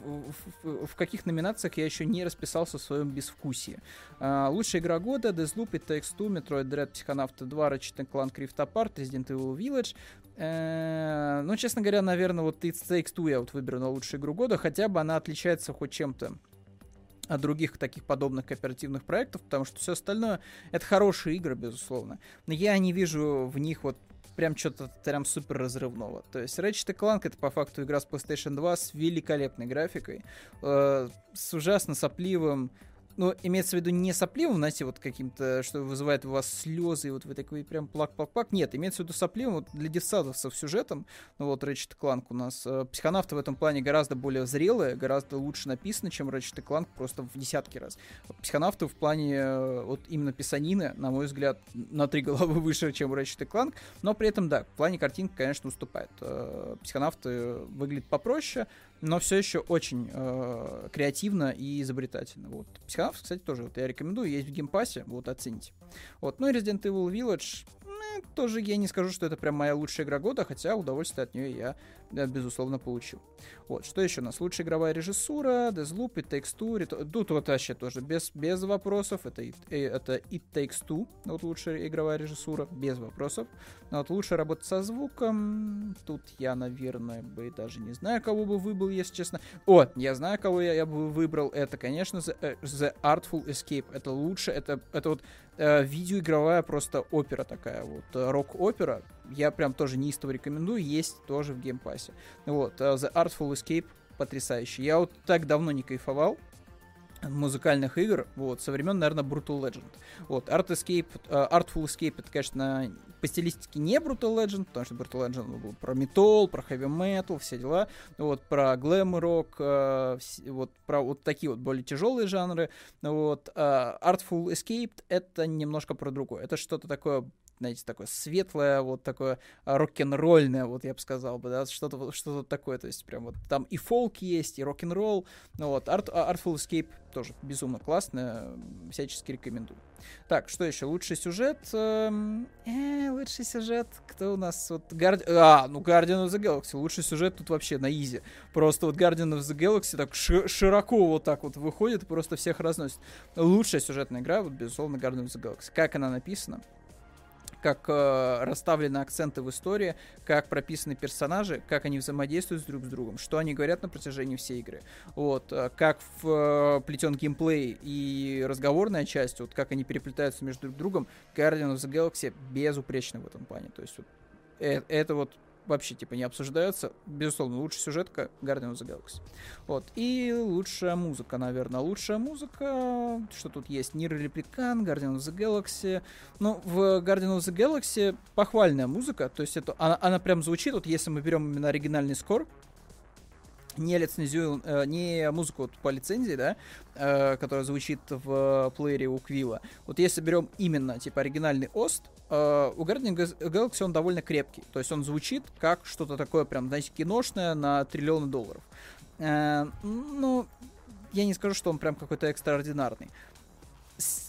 в каких номинациях я еще не расписался в своем безвкусии. А, лучшая игра года, Deathloop, It Takes Two, Metroid Dread, Psychonauts 2, Ratchet Clank Rift Apart, Resident Evil Village. Э, ну, честно говоря, наверное, вот It Takes Two я вот выберу на лучшую игру года, хотя бы она отличается хоть чем-то от других таких подобных кооперативных проектов, потому что все остальное это хорошие игры, безусловно. Но я не вижу в них вот прям что-то прям супер разрывного. То есть Ratchet Clank это по факту игра с PlayStation 2 с великолепной графикой, э, с ужасно сопливым ну, имеется в виду не сопливым, знаете, вот каким-то, что вызывает у вас слезы, и вот вы такой прям плак-плак-плак. Нет, имеется в виду сопливым вот для детсадовцев сюжетом. Ну вот Ratchet Clank у нас. Э, психонавты в этом плане гораздо более зрелые, гораздо лучше написаны, чем Ratchet Clank просто в десятки раз. Психонавты в плане э, вот именно писанины, на мой взгляд, на три головы выше, чем Ratchet Clank, но при этом, да, в плане картинки, конечно, уступает. Э, психонавты выглядят попроще, но все еще очень э, креативно и изобретательно. Вот. Психонавт, кстати, тоже вот я рекомендую, есть в Game Pass е, вот оцените. Вот. Ну и Resident Evil Village, ну, тоже я не скажу, что это прям моя лучшая игра года, хотя удовольствие от нее я безусловно, получил. Вот, что еще у нас? Лучшая игровая режиссура, Deathloop, It Takes Two, тут вот вообще тоже без, без вопросов, это, э, это It Takes Two, вот лучшая игровая режиссура, без вопросов. Вот лучшая работа со звуком, тут я, наверное, бы даже не знаю, кого бы выбрал, если честно. О, я знаю, кого я, я бы выбрал, это, конечно, The, э, The Artful Escape, это лучше, это, это вот э, видеоигровая просто опера такая, вот, э, рок-опера, я прям тоже неистово рекомендую, есть тоже в Game Pass е. Вот, э, The Artful Escape потрясающий. Я вот так давно не кайфовал музыкальных игр, вот, со времен, наверное, Brutal Legend. Вот, Art Escape, э, Artful Escape, это, конечно, по стилистике не Brutal Legend, потому что Brutal Legend был про метал, про heavy metal, все дела, вот, про глэм рок, э, вот, про вот такие вот более тяжелые жанры, вот, э, Artful Escape это немножко про другое, это что-то такое знаете, такое светлое, вот такое рок-н-ролльное, вот я бы сказал бы, да, что-то что такое, то есть прям вот там и фолк есть, и рок-н-ролл, ну вот, Art, Artful Escape тоже безумно классно, всячески рекомендую. Так, что еще? Лучший сюжет? Эм, э, лучший сюжет, кто у нас? Вот, Guardi... А, ну Guardian of the Galaxy, лучший сюжет тут вообще на изи. Просто вот Guardian of the Galaxy так широко вот так вот выходит просто всех разносит. Лучшая сюжетная игра, вот, безусловно, Guardian of the Galaxy. Как она написана? Как э, расставлены акценты в истории, как прописаны персонажи, как они взаимодействуют друг с другом, что они говорят на протяжении всей игры. Вот, э, как в, э, плетен геймплей и разговорная часть, вот как они переплетаются между друг другом, Guardian of the Galaxy безупречны в этом плане. То есть вот, э, это вот вообще, типа, не обсуждается. Безусловно, лучшая сюжетка Guardian of the Galaxy. Вот. И лучшая музыка, наверное. Лучшая музыка... Что тут есть? Нир Репликан, Guardian of the Galaxy. Ну, в Guardian of the Galaxy похвальная музыка. То есть это, она, она прям звучит. Вот если мы берем именно оригинальный скор, не лицензию, э, не музыку вот по лицензии, да, э, которая звучит в плеере у Квилла. Вот если берем именно, типа, оригинальный ОСТ, э, у Guardian Galaxy он довольно крепкий. То есть он звучит как что-то такое прям, знаете, киношное на триллионы долларов. Ну, я не скажу, что он прям какой-то экстраординарный.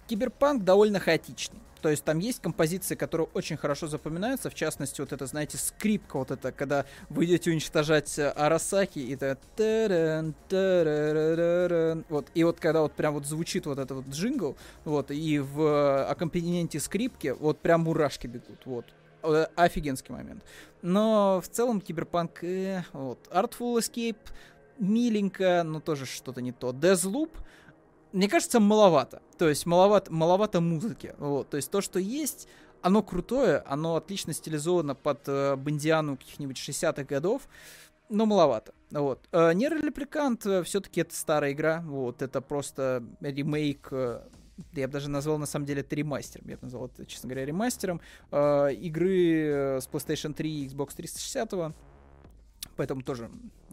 Киберпанк довольно хаотичный. То есть там есть композиции, которые очень хорошо запоминаются, в частности, вот это, знаете, скрипка, вот это, когда вы идете уничтожать э, Арасаки, и это вот, и вот когда вот прям вот звучит вот этот вот джингл, вот, и в э, аккомпанементе скрипки вот прям мурашки бегут, вот. Офигенский момент. Но в целом Киберпанк, э, вот, Artful Escape, миленько, но тоже что-то не то. Deathloop, мне кажется, маловато. То есть маловато, маловато музыки. Вот. То есть то, что есть, оно крутое, оно отлично стилизовано под э, бандиану каких-нибудь 60-х годов, но маловато. Вот. Э, Нейрорепликант э, все-таки это старая игра. Вот. Это просто ремейк э, я бы даже назвал на самом деле это ремастером. Я бы назвал это, честно говоря, ремастером э, игры э, с PlayStation 3 и Xbox 360. Поэтому тоже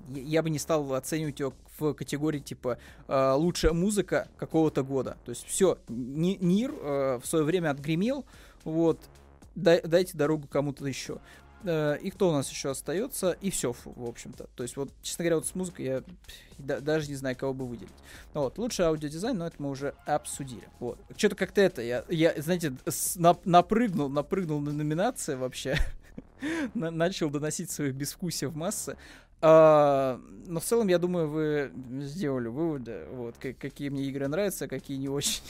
я бы не стал оценивать ее в категории типа э, лучшая музыка какого-то года. То есть все, Нир э, в свое время отгремел, вот. дай, дайте дорогу кому-то еще. Э, и кто у нас еще остается? И все, в общем-то. То есть, вот, честно говоря, вот с музыкой я да, даже не знаю, кого бы выделить. Вот, лучший аудиодизайн, но это мы уже обсудили. Вот. Что-то как-то это, я, я знаете, напрыгнул, напрыгнул на номинации вообще. Начал доносить свои безвкусие в массы. А, но в целом, я думаю, вы сделали выводы, вот, какие мне игры нравятся, какие не очень.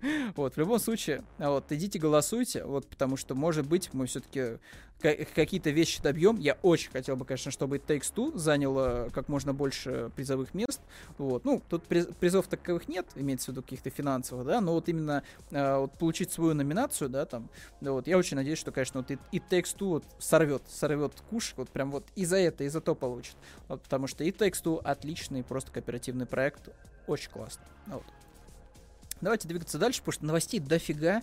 Вот, в любом случае, вот, идите голосуйте, вот, потому что, может быть, мы все-таки какие-то вещи добьем. Я очень хотел бы, конечно, чтобы Takes Two заняло как можно больше призовых мест. Вот. Ну, тут призов таковых нет, имеется в виду каких-то финансовых, да, но вот именно э, вот получить свою номинацию, да, там, да, вот, я очень надеюсь, что, конечно, вот и, и Takes Two вот сорвет, сорвет куш, вот прям вот и за это, и за то получит. Вот, потому что и Takes Two отличный просто кооперативный проект, очень классно. Вот. Давайте двигаться дальше, потому что новостей дофига.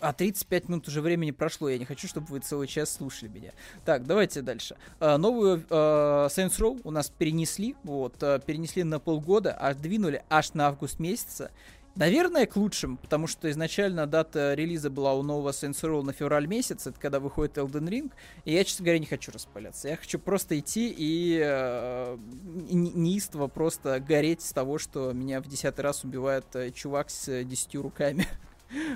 А 35 минут уже времени прошло, я не хочу, чтобы вы целый час слушали меня. Так, давайте дальше. А, новую а, Saints Row у нас перенесли, вот, а, перенесли на полгода, аж двинули аж на август месяца. Наверное, к лучшему, потому что изначально дата релиза была у нового Saints Row на февраль месяц, это когда выходит Elden Ring, и я, честно говоря, не хочу распаляться. Я хочу просто идти и э, неистово просто гореть с того, что меня в десятый раз убивает э, чувак с десятью руками.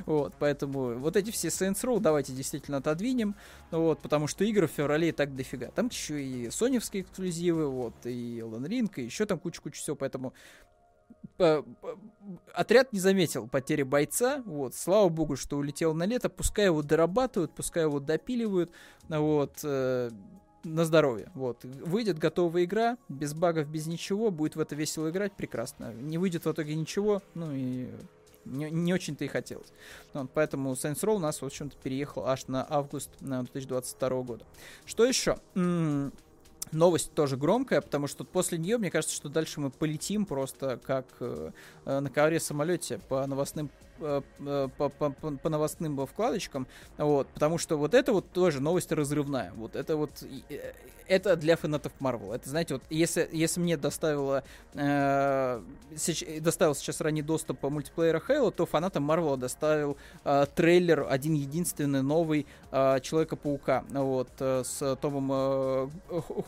Вот, поэтому вот эти все Saints Row давайте действительно отодвинем, вот, потому что игры в феврале и так дофига. Там еще и соневские эксклюзивы, вот, и Elden Ring, и еще там куча-куча всего, поэтому отряд не заметил потери бойца, вот, слава богу, что улетел на лето, пускай его дорабатывают, пускай его допиливают, вот, э, на здоровье, вот, выйдет готовая игра, без багов, без ничего, будет в это весело играть, прекрасно, не выйдет в итоге ничего, ну и не, не очень-то и хотелось. Вот, поэтому Saints Row у нас, в общем-то, переехал аж на август на 2022 года. Что еще? М-м- Новость тоже громкая, потому что после нее, мне кажется, что дальше мы полетим просто как э, на ковре самолете по новостным по, по, по новостным вкладочкам, вот, потому что вот это вот тоже новость разрывная, вот это вот э, это для фанатов Марвел, это знаете вот если если мне доставило э, сейчас, доставил сейчас ранний доступ по мультиплееру Halo, то фанатам Марвела доставил э, трейлер один единственный новый э, Человека-паука, вот э, с Томом э,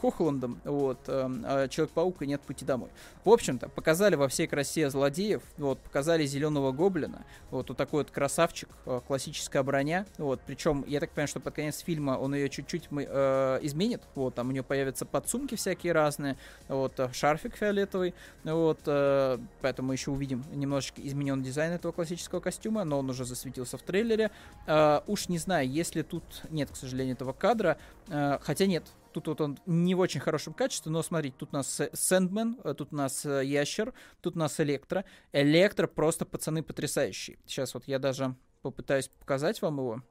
Хохландом, вот э, Человек-паук и нет пути домой. В общем-то показали во всей красе злодеев, вот показали зеленого гоблина, вот, вот такой вот красавчик, э, классическая броня. Вот, причем, я так понимаю, что под конец фильма он ее чуть-чуть э, изменит. Вот, там у нее появятся подсумки всякие разные. Вот, э, шарфик фиолетовый. Вот, э, поэтому еще увидим немножечко измененный дизайн этого классического костюма, но он уже засветился в трейлере. Э, уж не знаю, если тут нет, к сожалению, этого кадра. Э, хотя нет, Тут вот он не в очень хорошем качестве, но смотрите, тут у нас Сэндмен, э, тут у нас э, Ящер, тут у нас Электро. Электро просто, пацаны, потрясающий. Сейчас вот я даже попытаюсь показать вам его.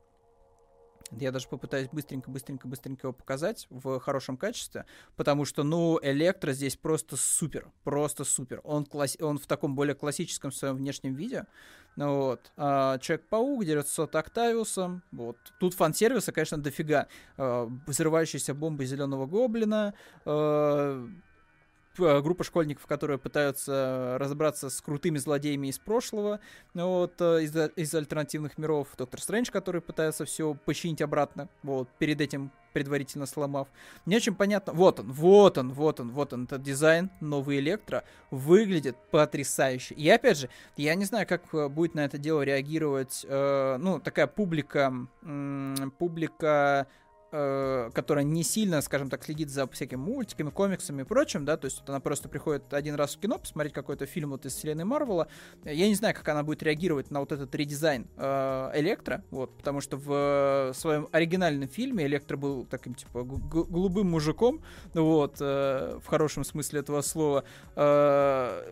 Я даже попытаюсь быстренько, быстренько, быстренько его показать в хорошем качестве, потому что, ну, Электро здесь просто супер, просто супер. Он, класс... он в таком более классическом своем внешнем виде. Ну вот. А, Человек-паук дерется с Октавиусом. Вот. Тут фан-сервиса, конечно, дофига. А, взрывающаяся бомба зеленого гоблина. А, группа школьников, которые пытаются разобраться с крутыми злодеями из прошлого, вот, э, из, из альтернативных миров. Доктор Стрэндж, который пытается все починить обратно, вот, перед этим предварительно сломав. Не очень понятно. Вот он, вот он, вот он, вот он, этот дизайн, новый Электро, выглядит потрясающе. И опять же, я не знаю, как э, будет на это дело реагировать, э, ну, такая публика, э, публика э, которая не сильно, скажем так, следит за всякими мультиками, комиксами и прочим, да, то есть вот она просто приходит один раз в кино посмотреть какой-то фильм вот из вселенной Марвела, я не знаю, как она будет реагировать на вот этот редизайн э, Электро, вот, потому что в своем оригинальном фильме Электро был таким, типа, голубым мужиком, вот, э, в хорошем смысле этого слова, э,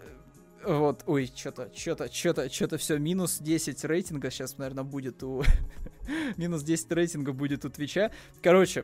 вот, ой, что-то, что-то, что-то, что-то все, минус 10 рейтинга сейчас, наверное, будет у... минус 10 рейтинга будет у Твича. Короче,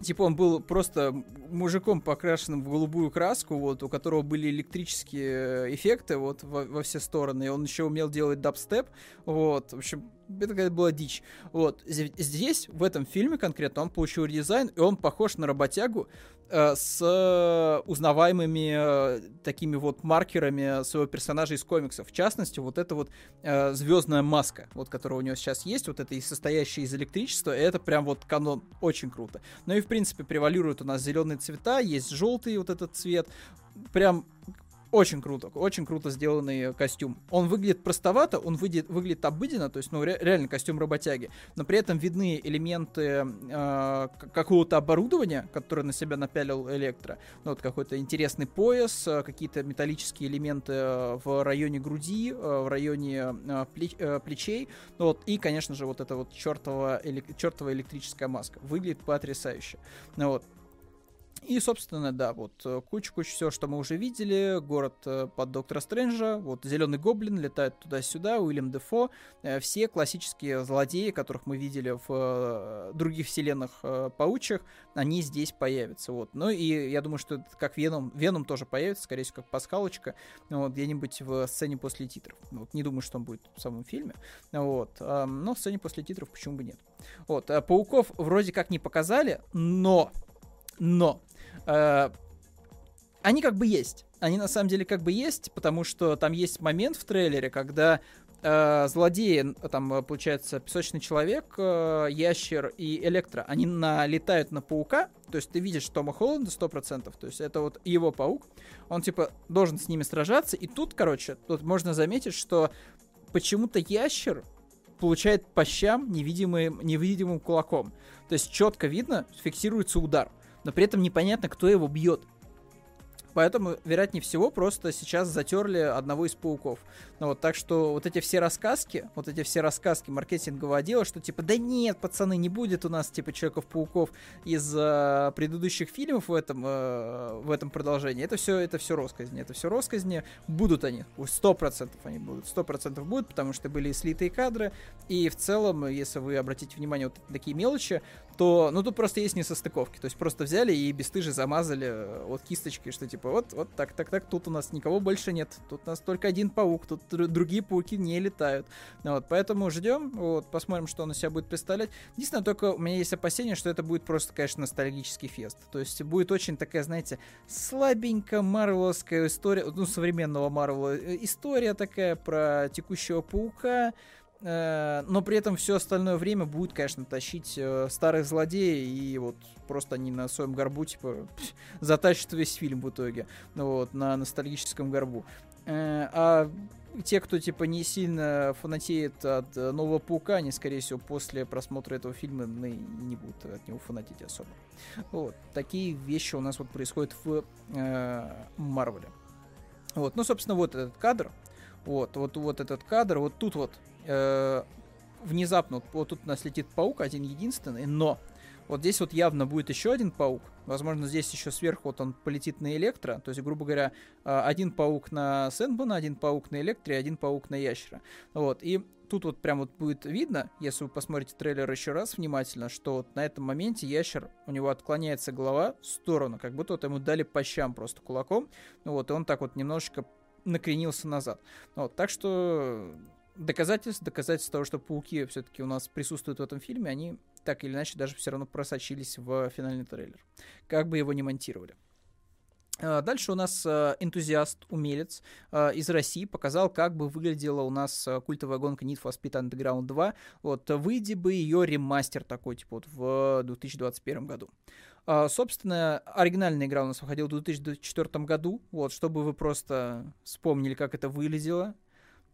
Типа он был просто мужиком, покрашенным в голубую краску, вот, у которого были электрические э, эффекты вот во, во все стороны, и он еще умел делать дабстеп, вот, в общем, это какая была дичь. Вот, здесь, в этом фильме конкретно, он получил редизайн, и он похож на работягу с узнаваемыми э, такими вот маркерами своего персонажа из комиксов. В частности, вот эта вот э, звездная маска, вот которая у него сейчас есть, вот это и состоящая из электричества, это прям вот канон, очень круто. Ну и, в принципе, превалируют у нас зеленые цвета, есть желтый вот этот цвет, прям очень круто, очень круто сделанный костюм. Он выглядит простовато, он выглядит, выглядит обыденно, то есть, ну, ре, реально костюм работяги, но при этом видны элементы э, какого-то оборудования, которое на себя напялил Электро. Ну, вот какой-то интересный пояс, э, какие-то металлические элементы э, в районе груди, э, в районе э, плеч, э, плечей, ну, вот, и, конечно же, вот эта вот чертова, элек, чертова электрическая маска. Выглядит потрясающе. Ну, вот. И, собственно, да, вот э, куча-куча все, что мы уже видели. Город э, под Доктора Стрэнджа, вот Зеленый Гоблин летает туда-сюда, Уильям Дефо. Э, все классические злодеи, которых мы видели в других вселенных паучьих, они здесь появятся. Вот. Ну и я думаю, что как Веном, Веном тоже появится, скорее всего, как пасхалочка, вот, где-нибудь в сцене после титров. Вот, не думаю, что он будет в самом фильме. Вот. Но в сцене после титров почему бы нет. Вот. Пауков вроде как не показали, но но э, они как бы есть. Они на самом деле как бы есть, потому что там есть момент в трейлере, когда э, злодеи, там получается песочный человек, э, ящер и электро, они налетают на паука, то есть ты видишь Тома Холланда 100%, то есть это вот его паук, он типа должен с ними сражаться, и тут, короче, тут можно заметить, что почему-то ящер получает по щам невидимым, невидимым кулаком. То есть четко видно, фиксируется удар но при этом непонятно, кто его бьет. Поэтому, вероятнее всего, просто сейчас затерли одного из пауков. Ну вот, так что вот эти все рассказки, вот эти все рассказки маркетингового отдела, что типа, да нет, пацаны, не будет у нас типа Человеков-пауков из э, предыдущих фильмов в этом, э, в этом продолжении. Это все, это все росказни. Это все росказни. Будут они. Сто процентов они будут. Сто процентов будут, потому что были слитые кадры. И в целом, если вы обратите внимание вот такие мелочи, то, ну, тут просто есть несостыковки. То есть просто взяли и бесстыже замазали э, вот кисточкой, что типа, вот, вот так, так, так, тут у нас никого больше нет. Тут у нас только один паук, тут другие пауки не летают. Ну, вот, поэтому ждем, вот, посмотрим, что он из себя будет представлять. Единственное, только у меня есть опасение, что это будет просто, конечно, ностальгический фест. То есть будет очень такая, знаете, слабенькая марвеловская история, ну, современного Марвела, э, история такая про текущего паука, Э, но при этом все остальное время будет, конечно, тащить э, старых злодеев, и вот просто они на своем горбу, типа, затащат весь фильм в итоге, вот, на ностальгическом горбу. Э, а те, кто, типа, не сильно фанатеет от Нового Паука, они, скорее всего, после просмотра этого фильма не будут от него фанатить особо. Вот. Такие вещи у нас вот происходят в Марвеле. Вот. Ну, собственно, вот этот кадр. Вот, вот, вот этот кадр. Вот тут вот э, внезапно, вот, вот тут у нас летит паук, один единственный, но вот здесь вот явно будет еще один паук. Возможно, здесь еще сверху вот он полетит на электро. То есть, грубо говоря, э, один паук на Сэндбона, один паук на электре, один паук на ящера. Вот. И тут вот прям вот будет видно, если вы посмотрите трейлер еще раз внимательно, что вот на этом моменте ящер, у него отклоняется голова в сторону, как будто вот ему дали по щам просто кулаком. Ну вот, и он так вот немножечко накренился назад. Вот, так что доказательств, доказательств того, что пауки все-таки у нас присутствуют в этом фильме, они так или иначе даже все равно просочились в финальный трейлер. Как бы его ни монтировали. А, дальше у нас а, энтузиаст, умелец а, из России показал, как бы выглядела у нас культовая гонка Need for Speed Underground 2. Вот, выйди бы ее ремастер такой, типа, вот в 2021 году. Собственно, оригинальная игра у нас выходила в 2004 году, вот, чтобы вы просто вспомнили, как это выглядело.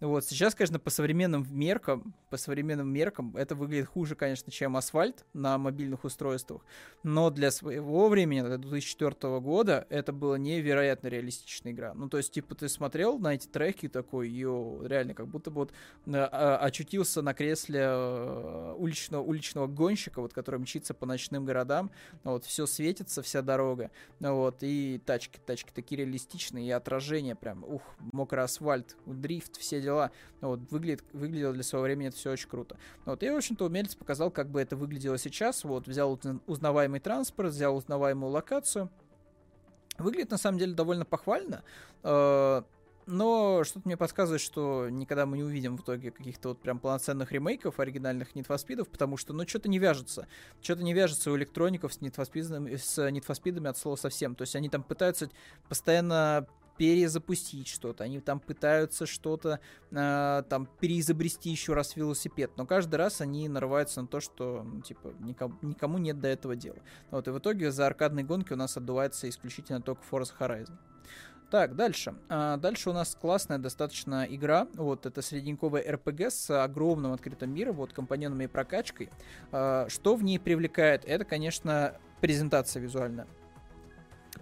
Вот, сейчас, конечно, по современным меркам, по современным меркам, это выглядит хуже, конечно, чем асфальт на мобильных устройствах, но для своего времени, 2004 года, это была невероятно реалистичная игра. Ну, то есть, типа, ты смотрел на эти треки такой, ее реально, как будто бы вот а, очутился на кресле э, уличного, уличного гонщика, вот, который мчится по ночным городам, вот, все светится, вся дорога, вот, и тачки, тачки такие реалистичные, и отражение прям, ух, мокрый асфальт, дрифт, все дела дела. Вот, выглядит, выглядело для своего времени это все очень круто. Вот, и, в общем-то, умелец показал, как бы это выглядело сейчас. Вот, взял узнаваемый транспорт, взял узнаваемую локацию. Выглядит, на самом деле, довольно похвально. Э, но что-то мне подсказывает, что никогда мы не увидим в итоге каких-то вот прям полноценных ремейков оригинальных Need for Speed, потому что, ну, что-то не вяжется. Что-то не вяжется у электроников с Need for Speed, с Need for Speed от слова совсем. То есть они там пытаются постоянно перезапустить что-то, они там пытаются что-то э, там переизобрести еще раз велосипед, но каждый раз они нарываются на то, что ну, типа никому, никому нет до этого дела. Вот и в итоге за аркадные гонки у нас отдувается исключительно только Forza Horizon. Так, дальше. А, дальше у нас классная достаточно игра. Вот, это средненьковая RPG с огромным открытым миром, вот, компаньонами и прокачкой. А, что в ней привлекает? Это, конечно, презентация визуальная.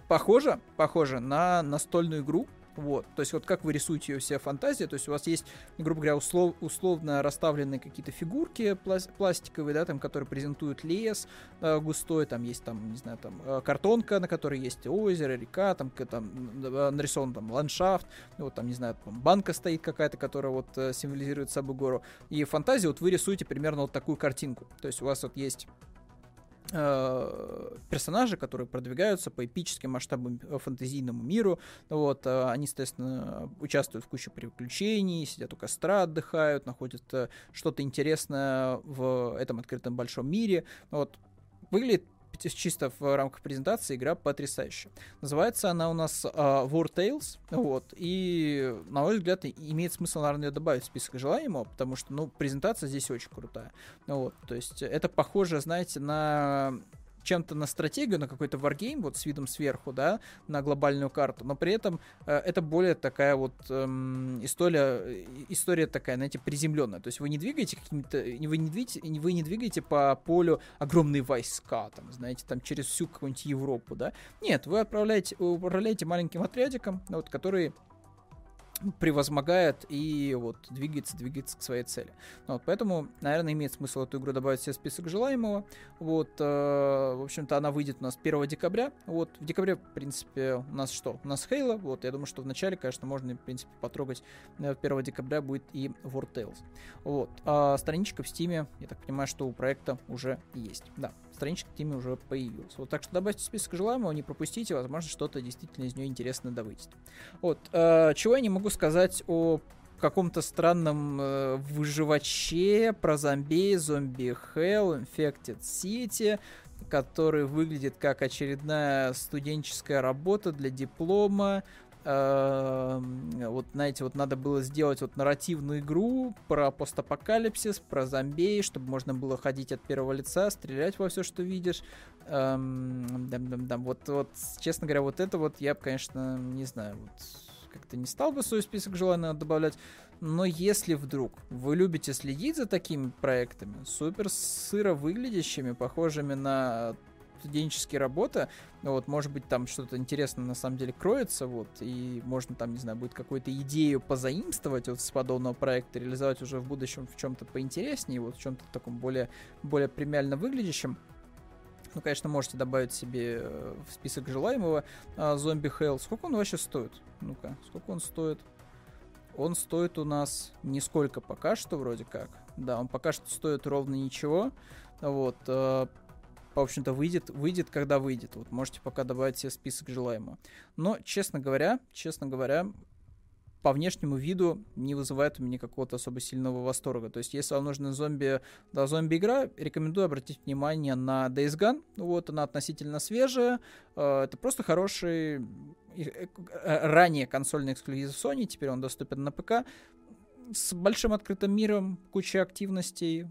Похоже, похоже на настольную игру, вот, то есть вот как вы рисуете ее все фантазия, то есть у вас есть, грубо говоря, услов, условно расставленные какие-то фигурки пласт, пластиковые, да, там, которые презентуют лес э, густой, там есть там, не знаю, там э, картонка, на которой есть озеро, река, там, там э, нарисован там ландшафт, вот там, не знаю, там банка стоит какая-то, которая вот э, символизирует собой гору. И фантазия, вот вы рисуете примерно вот такую картинку. То есть у вас вот есть персонажи, которые продвигаются по эпическим масштабам э, фэнтезийному миру. Вот, э, они, соответственно, участвуют в куче приключений, сидят у костра, отдыхают, находят что-то интересное в этом открытом большом мире. Вот, выглядит чисто в рамках презентации игра потрясающая. Называется она у нас uh, War Tales, вот, и, на мой взгляд, имеет смысл, наверное, ее добавить в список желаемого, потому что, ну, презентация здесь очень крутая. Вот, то есть это похоже, знаете, на чем-то на стратегию, на какой-то варгейм, вот с видом сверху, да, на глобальную карту, но при этом э, это более такая вот эм, история, история такая, знаете, приземленная. То есть вы не двигаете какими-то, вы не двигаете, вы не двигаете по полю огромные войска, там, знаете, там через всю какую-нибудь Европу, да. Нет, вы отправляете, управляете маленьким отрядиком, вот, который превозмогает и вот двигается, двигается к своей цели. Ну вот, поэтому, наверное, имеет смысл эту игру добавить в список желаемого. Вот, э, в общем-то, она выйдет у нас 1 декабря. Вот, в декабре, в принципе, у нас что? У нас Хейла. Вот, я думаю, что в начале, конечно, можно, в принципе, потрогать. 1 э, декабря будет и War Tales. Вот, а страничка в Стиме, я так понимаю, что у проекта уже есть. Да, страничка в Стиме уже появилась. Вот, так что добавьте список желаемого, не пропустите, возможно, что-то действительно из нее интересно добыть. Вот, э, чего я не могу сказать о каком-то странном э, выживаче про зомби, зомби Hell, Infected City, который выглядит как очередная студенческая работа для диплома. Э, вот, знаете, вот надо было сделать вот нарративную игру про постапокалипсис, про зомби, чтобы можно было ходить от первого лица, стрелять во все, что видишь. Эм, дам, дам, дам. Вот, вот, честно говоря, вот это вот я, конечно, не знаю, вот как-то не стал бы свой список желаний добавлять. Но если вдруг вы любите следить за такими проектами, супер сыро выглядящими, похожими на студенческие работы, вот, может быть, там что-то интересное на самом деле кроется, вот, и можно там, не знаю, будет какую-то идею позаимствовать вот с подобного проекта, реализовать уже в будущем в чем-то поинтереснее, вот в чем-то таком более, более премиально выглядящем. Ну, конечно, можете добавить себе э, в список желаемого а, зомби Хелл. Сколько он вообще стоит? Ну-ка, сколько он стоит? Он стоит у нас нисколько пока что, вроде как. Да, он пока что стоит ровно ничего. Вот. В общем-то, выйдет, выйдет, когда выйдет. Вот можете пока добавить себе список желаемого. Но, честно говоря, честно говоря, по внешнему виду не вызывает у меня какого-то особо сильного восторга. То есть, если вам нужна зомби, да, зомби-игра, рекомендую обратить внимание на Days Gone. Вот, она относительно свежая. Э, это просто хороший э, э, ранее консольный эксклюзив Sony, теперь он доступен на ПК. С большим открытым миром, куча активностей,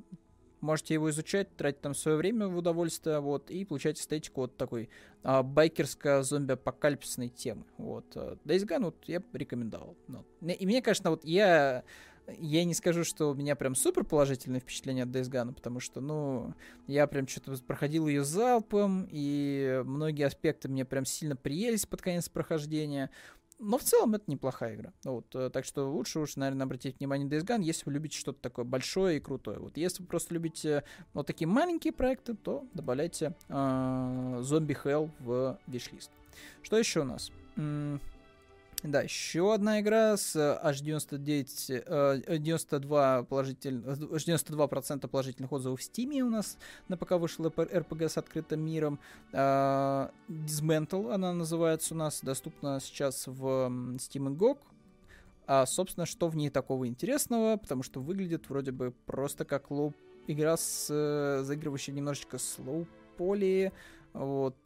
можете его изучать, тратить там свое время в удовольствие, вот, и получать эстетику вот такой а, байкерско-зомби-апокалипсисной темы, вот. Э, Days Gone вот я рекомендовал. Ну. И мне, конечно, вот я я не скажу, что у меня прям супер положительное впечатление от Days Gone, потому что, ну, я прям что-то проходил ее залпом, и многие аспекты мне прям сильно приелись под конец прохождения. Но в целом это неплохая игра. Вот, э, так что лучше уж, наверное, обратить внимание на Days Gone, если вы любите что-то такое большое и крутое. Вот если вы просто любите вот такие маленькие проекты, то добавляйте э, Zombie Hell в виш-лист. Что еще у нас? Да, еще одна игра с H99, 92 положитель, H92% положительных отзывов в Steam у нас на ПК вышла RPG с открытым миром. Dismantle она называется у нас, доступна сейчас в Steam и GOG. А, собственно, что в ней такого интересного? Потому что выглядит вроде бы просто как low... игра с э, заигрывающей немножечко с low poly. Вот,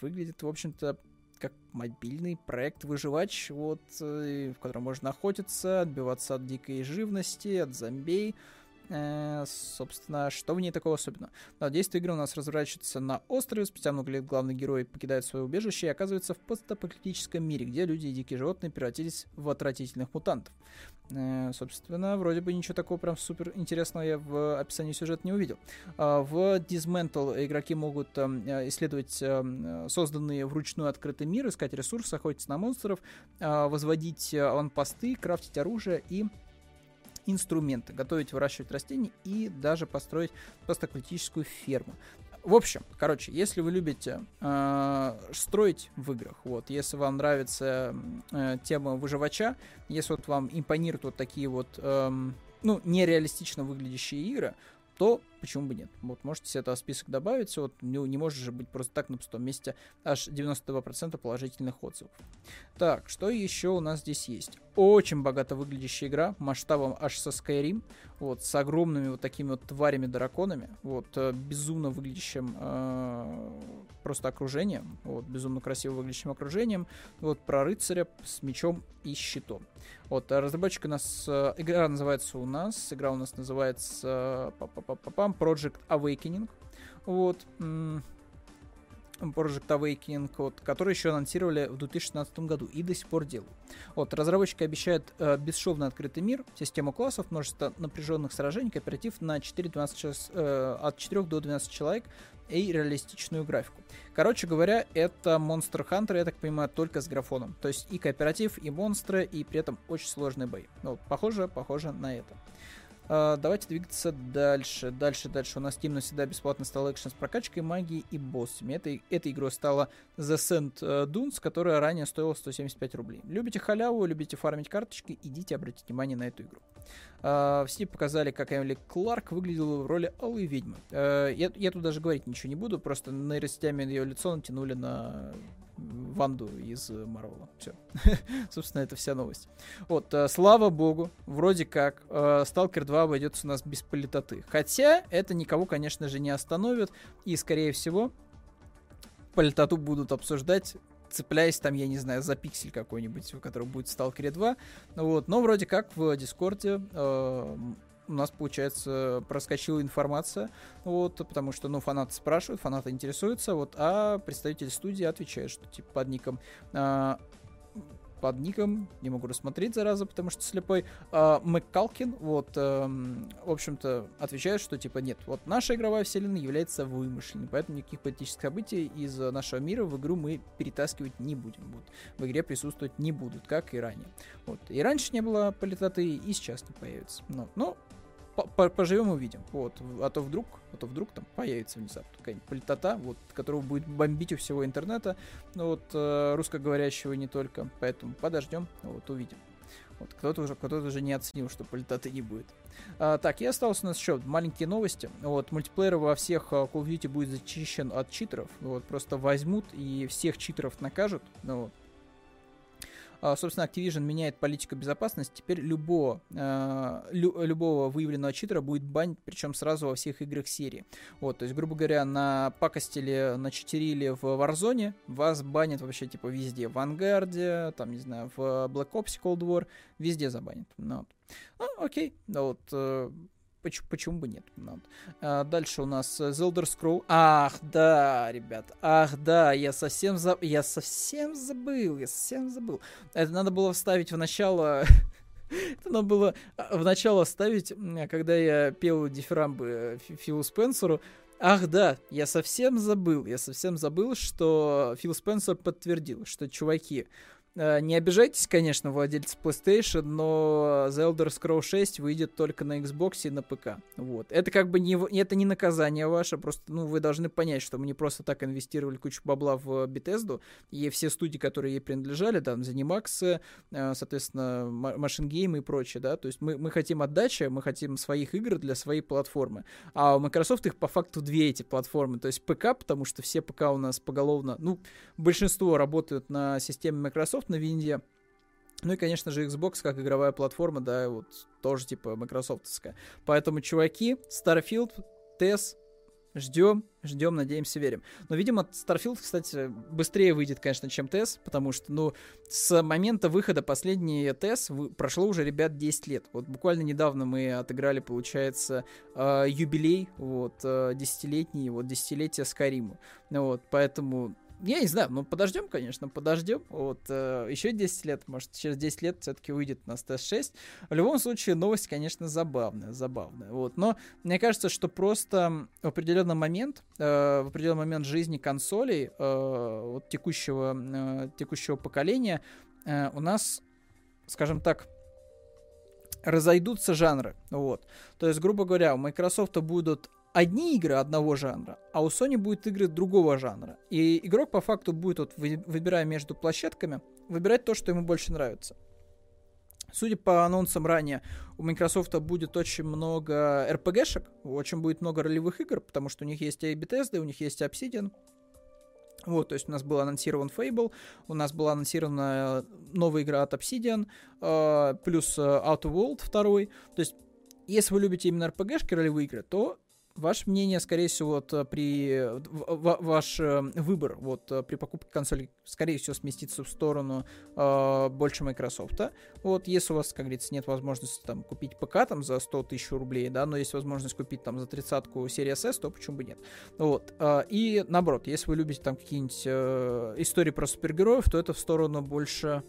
выглядит, в общем-то, как мобильный проект выживач, вот, э, в котором можно охотиться, отбиваться от дикой живности, от зомбей. Э, собственно, что в ней такого особенного? Да, действие игры у нас разворачивается на острове, спустя много лет главный герой покидает свое убежище и оказывается в постапокалиптическом мире, где люди и дикие животные превратились в отвратительных мутантов. Э, собственно, вроде бы ничего такого прям супер интересного я в описании сюжета не увидел. Э, в Dismantle игроки могут э, исследовать э, созданные вручную открытый мир, искать ресурсы, охотиться на монстров, э, возводить аванпосты, крафтить оружие и инструменты, готовить, выращивать растения и даже построить постаклитическую ферму. В общем, короче, если вы любите э, строить в играх, вот, если вам нравится э, тема выживача, если вот вам импонируют вот такие вот, э, ну, нереалистично выглядящие игры, то почему бы нет? Вот можете себе это список добавить, вот не, не может же быть просто так на пустом месте аж 92% положительных отзывов. Так, что еще у нас здесь есть? Очень богато выглядящая игра, масштабом аж со Skyrim, вот, с огромными вот такими вот тварями-драконами, вот, э, безумно выглядящим э, просто окружением, вот, безумно красиво выглядящим окружением, вот, про рыцаря с мечом и щитом. Вот, а разработчик у нас, э, игра называется у нас, игра у нас называется пам Project Awakening. Вот. Project Awakening, вот, который еще анонсировали в 2016 году и до сих пор делают. Вот, разработчики обещают э, бесшовный открытый мир, систему классов, множество напряженных сражений, кооператив на 4-12 час, э, от 4 до 12 человек и реалистичную графику. Короче говоря, это Monster Hunter, я так понимаю, только с графоном. То есть и кооператив, и монстры, и при этом очень сложный бои. Ну, похоже, похоже на это. Uh, давайте двигаться дальше. Дальше, дальше. У нас Steam навсегда бесплатно стал экшен с прокачкой магии и боссами. Этой, этой игрой стала The Sand э, Dunes, которая ранее стоила 175 рублей. Любите халяву, любите фармить карточки, идите обратите внимание на эту игру. Uh, в Steam показали, как Эмили Кларк выглядела в роли Алой Ведьмы. Uh, я, я тут даже говорить ничего не буду, просто нейросетями ее лицо натянули на Ванду из Марвела. Все. Собственно, это вся новость. Вот, э, слава богу, вроде как, э, Stalker 2 обойдется у нас без политоты. Хотя, это никого, конечно же, не остановит. И, скорее всего, политоту будут обсуждать цепляясь там, я не знаю, за пиксель какой-нибудь, у которого будет Stalker 2. Вот. Но вроде как в Дискорде э, у нас, получается, проскочила информация, вот, потому что, ну, фанаты спрашивают, фанаты интересуются, вот, а представитель студии отвечает, что, типа, под ником а, под ником, не могу рассмотреть, зараза, потому что слепой, э, Маккалкин, вот, э, в общем-то, отвечает, что, типа, нет, вот наша игровая вселенная является вымышленной, поэтому никаких политических событий из нашего мира в игру мы перетаскивать не будем, вот, в игре присутствовать не будут, как и ранее, вот, и раньше не было политоты, и сейчас не появится, но, ну, поживем увидим. Вот. А то вдруг, а то вдруг там появится внезапно какая-нибудь политота, вот, которая будет бомбить у всего интернета, ну, вот, э, русскоговорящего не только. Поэтому подождем, вот, увидим. Вот, кто-то уже, кто-то уже не оценил, что политоты не будет. А, так, и осталось у нас еще маленькие новости. Вот, мультиплеер во всех Call of Duty будет зачищен от читеров. Вот, просто возьмут и всех читеров накажут. Ну, вот, собственно, Activision меняет политику безопасности. Теперь любого, а, лю, любого выявленного читера будет банить, причем сразу во всех играх серии. Вот, то есть, грубо говоря, на пакостили, на читерили в Warzone, вас банят вообще типа везде. В Vanguard, там, не знаю, в Black Ops Cold War, везде забанят. Ну, вот. ну окей, вот э, Почему, почему бы нет? Надо. А, дальше у нас The Elder Scroll. Ах, да, ребят. Ах, да, я совсем за... Я совсем забыл. Я совсем забыл. Это надо было вставить в начало... Это надо было а, в начало ставить, когда я пел дифирамбы Филу Спенсеру. Ах да, я совсем забыл, я совсем забыл, что Фил Спенсер подтвердил, что, чуваки, Э, не обижайтесь, конечно, владельцы PlayStation, но The Elder Scrolls 6 выйдет только на Xbox и на ПК. Вот. Это как бы не, это не наказание ваше, просто ну, вы должны понять, что мы не просто так инвестировали кучу бабла в Bethesda, и все студии, которые ей принадлежали, там, ZeniMax, э, соответственно, Machine Game и прочее, да, то есть мы, мы хотим отдачи, мы хотим своих игр для своей платформы, а у Microsoft их по факту две эти платформы, то есть ПК, потому что все ПК у нас поголовно, ну, большинство работают на системе Microsoft, на винде. Ну и, конечно же, Xbox как игровая платформа, да, вот тоже типа Microsoftская. Поэтому, чуваки, Starfield, TES, ждем, ждем, надеемся, верим. Но, видимо, Starfield, кстати, быстрее выйдет, конечно, чем TES, потому что, ну, с момента выхода последней TES прошло уже, ребят, 10 лет. Вот буквально недавно мы отыграли, получается, э, юбилей, вот, э, десятилетний, вот, десятилетие Скариму. Вот, поэтому я не знаю, ну подождем, конечно, подождем. Вот э, еще 10 лет, может, через 10 лет все-таки выйдет на TS6. В любом случае, новость, конечно, забавная, забавная. Вот. Но мне кажется, что просто в определенный момент, э, в определенный момент жизни консолей э, вот текущего, э, текущего поколения э, у нас, скажем так, разойдутся жанры. Вот. То есть, грубо говоря, у Microsoft будут одни игры одного жанра, а у Sony будут игры другого жанра. И игрок по факту будет, вот, выбирая между площадками, выбирать то, что ему больше нравится. Судя по анонсам ранее, у Microsoft будет очень много RPG-шек, очень будет много ролевых игр, потому что у них есть и Bethesda, у них есть Obsidian. Вот, то есть у нас был анонсирован Fable, у нас была анонсирована новая игра от Obsidian, э, плюс Outer World 2. То есть, если вы любите именно RPG-шки, ролевые игры, то Ваше мнение, скорее всего, вот э, при ваш э, выбор вот э, при покупке консоли, скорее всего, сместится в сторону э, больше Microsoft. Вот, если у вас, как говорится, нет возможности там купить ПК там за 100 тысяч рублей, да, но есть возможность купить там за тридцатку Series S, то почему бы нет? Вот. Э, и наоборот, если вы любите там какие-нибудь э, истории про супергероев, то это в сторону больше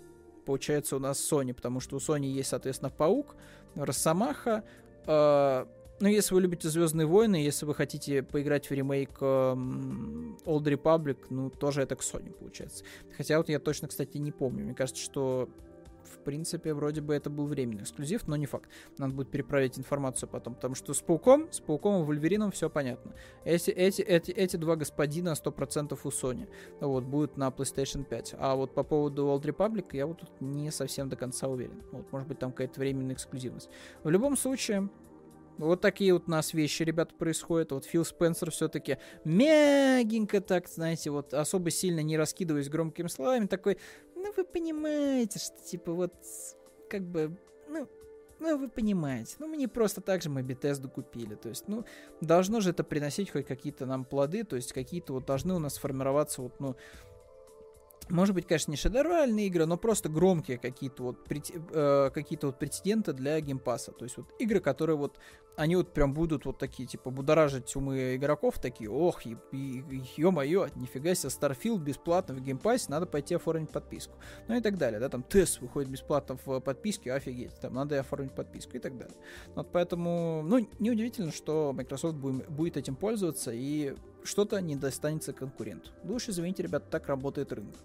получается у нас Sony, потому что у Sony есть, соответственно, Паук, Росомаха, э, ну, если вы любите Звездные войны, если вы хотите поиграть в ремейк э, Old Republic, ну, тоже это к Sony получается. Хотя вот я точно, кстати, не помню. Мне кажется, что в принципе, вроде бы это был временный эксклюзив, но не факт. Надо будет переправить информацию потом, потому что с Пауком, с Пауком и Вольверином все понятно. Эти, эти, эти, эти два господина 100% у Sony вот, будут на PlayStation 5. А вот по поводу Old Republic я вот тут не совсем до конца уверен. Вот, может быть, там какая-то временная эксклюзивность. В любом случае, вот такие вот у нас вещи, ребята, происходят. Вот Фил Спенсер все-таки мягенько так, знаете, вот особо сильно не раскидываясь громкими словами, такой, ну вы понимаете, что типа вот как бы, ну, ну, вы понимаете, ну, мы не просто так же мы Bethesda купили, то есть, ну, должно же это приносить хоть какие-то нам плоды, то есть, какие-то вот должны у нас формироваться вот, ну, может быть, конечно, не шедевральные игры, но просто громкие какие-то вот, э, какие-то вот прецеденты для геймпаса. То есть вот игры, которые вот, они вот прям будут вот такие, типа, будоражить умы игроков, такие, ох, и, ё-моё, нифига себе, Starfield бесплатно в Game Pass е, надо пойти оформить подписку. Ну и так далее, да, там TES выходит бесплатно в подписке, офигеть, там надо оформить подписку и так далее. Вот поэтому, ну, неудивительно, что Microsoft будет, будет этим пользоваться и что-то не достанется конкуренту. Лучше, извините, ребят, так работает рынок.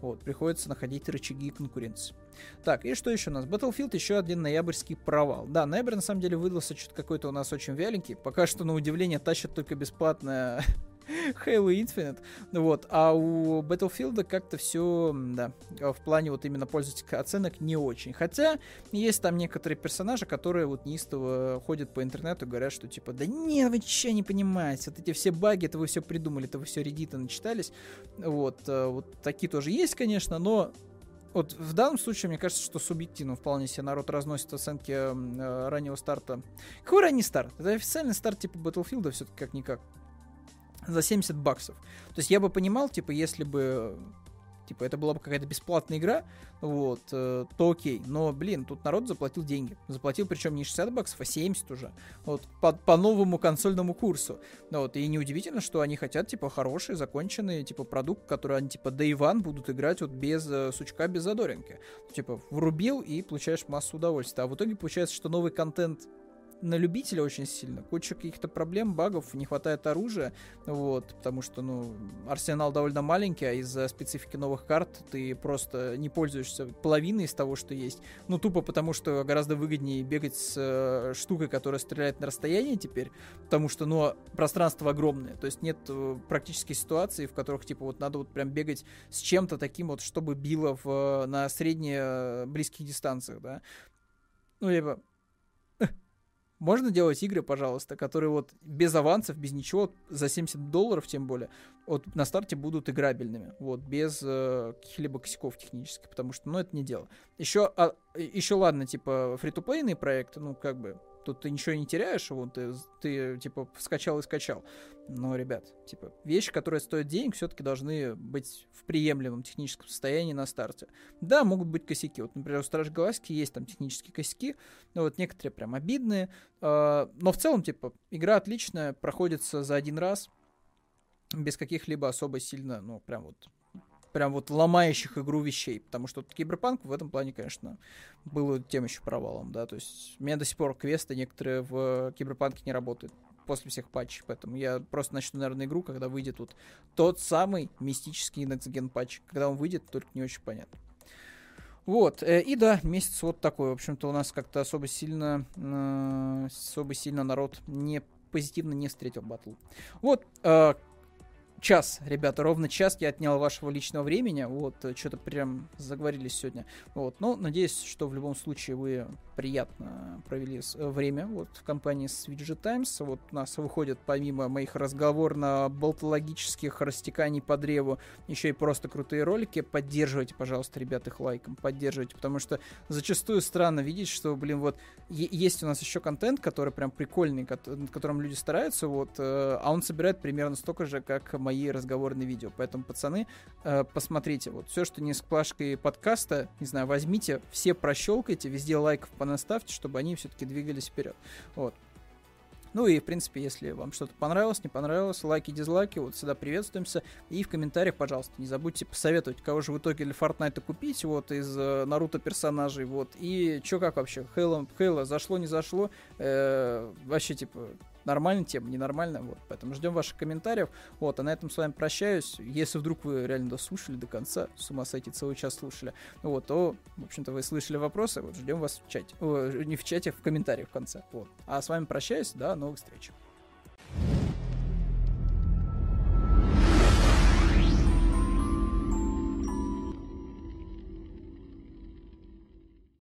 Вот, приходится находить рычаги конкуренции. Так, и что еще у нас? Battlefield еще один ноябрьский провал. Да, ноябрь на самом деле выдался что-то какой-то у нас очень вяленький. Пока что, на удивление, тащат только бесплатное Halo Infinite. Вот. А у Battlefield как-то все, да, в плане вот именно пользовательских оценок не очень. Хотя есть там некоторые персонажи, которые вот неистово ходят по интернету и говорят, что типа, да не, вы че не понимаете, вот эти все баги, это вы все придумали, это вы все редиты начитались. Вот. Э, вот такие тоже есть, конечно, но вот в данном случае, мне кажется, что субъективно вполне себе народ разносит оценки э, раннего старта. Какой ранний старт? Это официальный старт типа Battlefield, все-таки как-никак за 70 баксов. То есть я бы понимал, типа, если бы типа это была бы какая-то бесплатная игра, вот, э, то окей. Но, блин, тут народ заплатил деньги. Заплатил причем не 60 баксов, а 70 уже. Вот, по, по новому консольному курсу. Вот, и неудивительно, что они хотят, типа, хороший, законченный, типа, продукт, который они, типа, day one будут играть вот без э, сучка, без задоринки. Типа, врубил и получаешь массу удовольствия. А в итоге получается, что новый контент на любителя очень сильно. Куча каких-то проблем, багов, не хватает оружия, вот, потому что, ну, арсенал довольно маленький, а из-за специфики новых карт ты просто не пользуешься половиной из того, что есть. Ну, тупо потому, что гораздо выгоднее бегать с э, штукой, которая стреляет на расстоянии теперь, потому что, ну, пространство огромное, то есть нет э, практически ситуации, в которых, типа, вот надо вот прям бегать с чем-то таким вот, чтобы било в, на средние э, близких дистанциях, да. Ну, либо можно делать игры, пожалуйста, которые вот без авансов, без ничего, за 70 долларов тем более, вот на старте будут играбельными, вот, без э, каких-либо косяков технических, потому что, ну, это не дело. Еще, а, еще ладно, типа, фри-то-плейные проекты, ну, как бы, Тут ты ничего не теряешь, вот ты, ты типа скачал и скачал. Но, ребят, типа, вещи, которые стоят денег, все-таки должны быть в приемлемом техническом состоянии на старте. Да, могут быть косяки. Вот, например, у Страж Галактики есть там технические косяки, но вот некоторые прям обидные. Э, но в целом, типа, игра отличная, проходится за один раз, без каких-либо особо сильно, ну, прям вот прям вот ломающих игру вещей, потому что Киберпанк в этом плане, конечно, был тем еще провалом, да, то есть у меня до сих пор квесты некоторые в Киберпанке не работают после всех патчей, поэтому я просто начну, наверное, игру, когда выйдет вот тот самый мистический Next Gen патч. Когда он выйдет, только не очень понятно. Вот, э, и да, месяц вот такой. В общем-то, у нас как-то особо сильно, э, особо сильно народ не позитивно не встретил батл. Вот, э, час, ребята, ровно час я отнял вашего личного времени, вот, э, что-то прям заговорились сегодня, вот, но надеюсь, что в любом случае вы приятно провели э, время, вот, в компании Switch Times, вот, у нас выходит, помимо моих разговорно-болтологических растеканий по древу, еще и просто крутые ролики, поддерживайте, пожалуйста, ребят, их лайком, поддерживайте, потому что зачастую странно видеть, что, блин, вот, есть у нас еще контент, который прям прикольный, над которым люди стараются, вот, э, а он собирает примерно столько же, как мои мои разговорные видео. Поэтому, пацаны, э, посмотрите, вот все, что не с плашкой подкаста, не знаю, возьмите, все прощелкайте, везде лайков понаставьте, чтобы они все-таки двигались вперед. Вот. Ну и, в принципе, если вам что-то понравилось, не понравилось, лайки, дизлайки, вот сюда приветствуемся. И в комментариях, пожалуйста, не забудьте посоветовать, кого же в итоге для Fortnite купить, вот, из э, Наруто персонажей, вот. И что как вообще, Хейла, Хейла зашло, не зашло, э, вообще, типа, нормальная тема, ненормальная, вот. Поэтому ждем ваших комментариев, вот. А на этом с вами прощаюсь. Если вдруг вы реально дослушали до конца, с ума сойти, целый час слушали, вот, то, в общем-то, вы слышали вопросы, вот, ждем вас в чате. О, не в чате, в комментариях в конце, вот. А с вами прощаюсь, до новых встреч.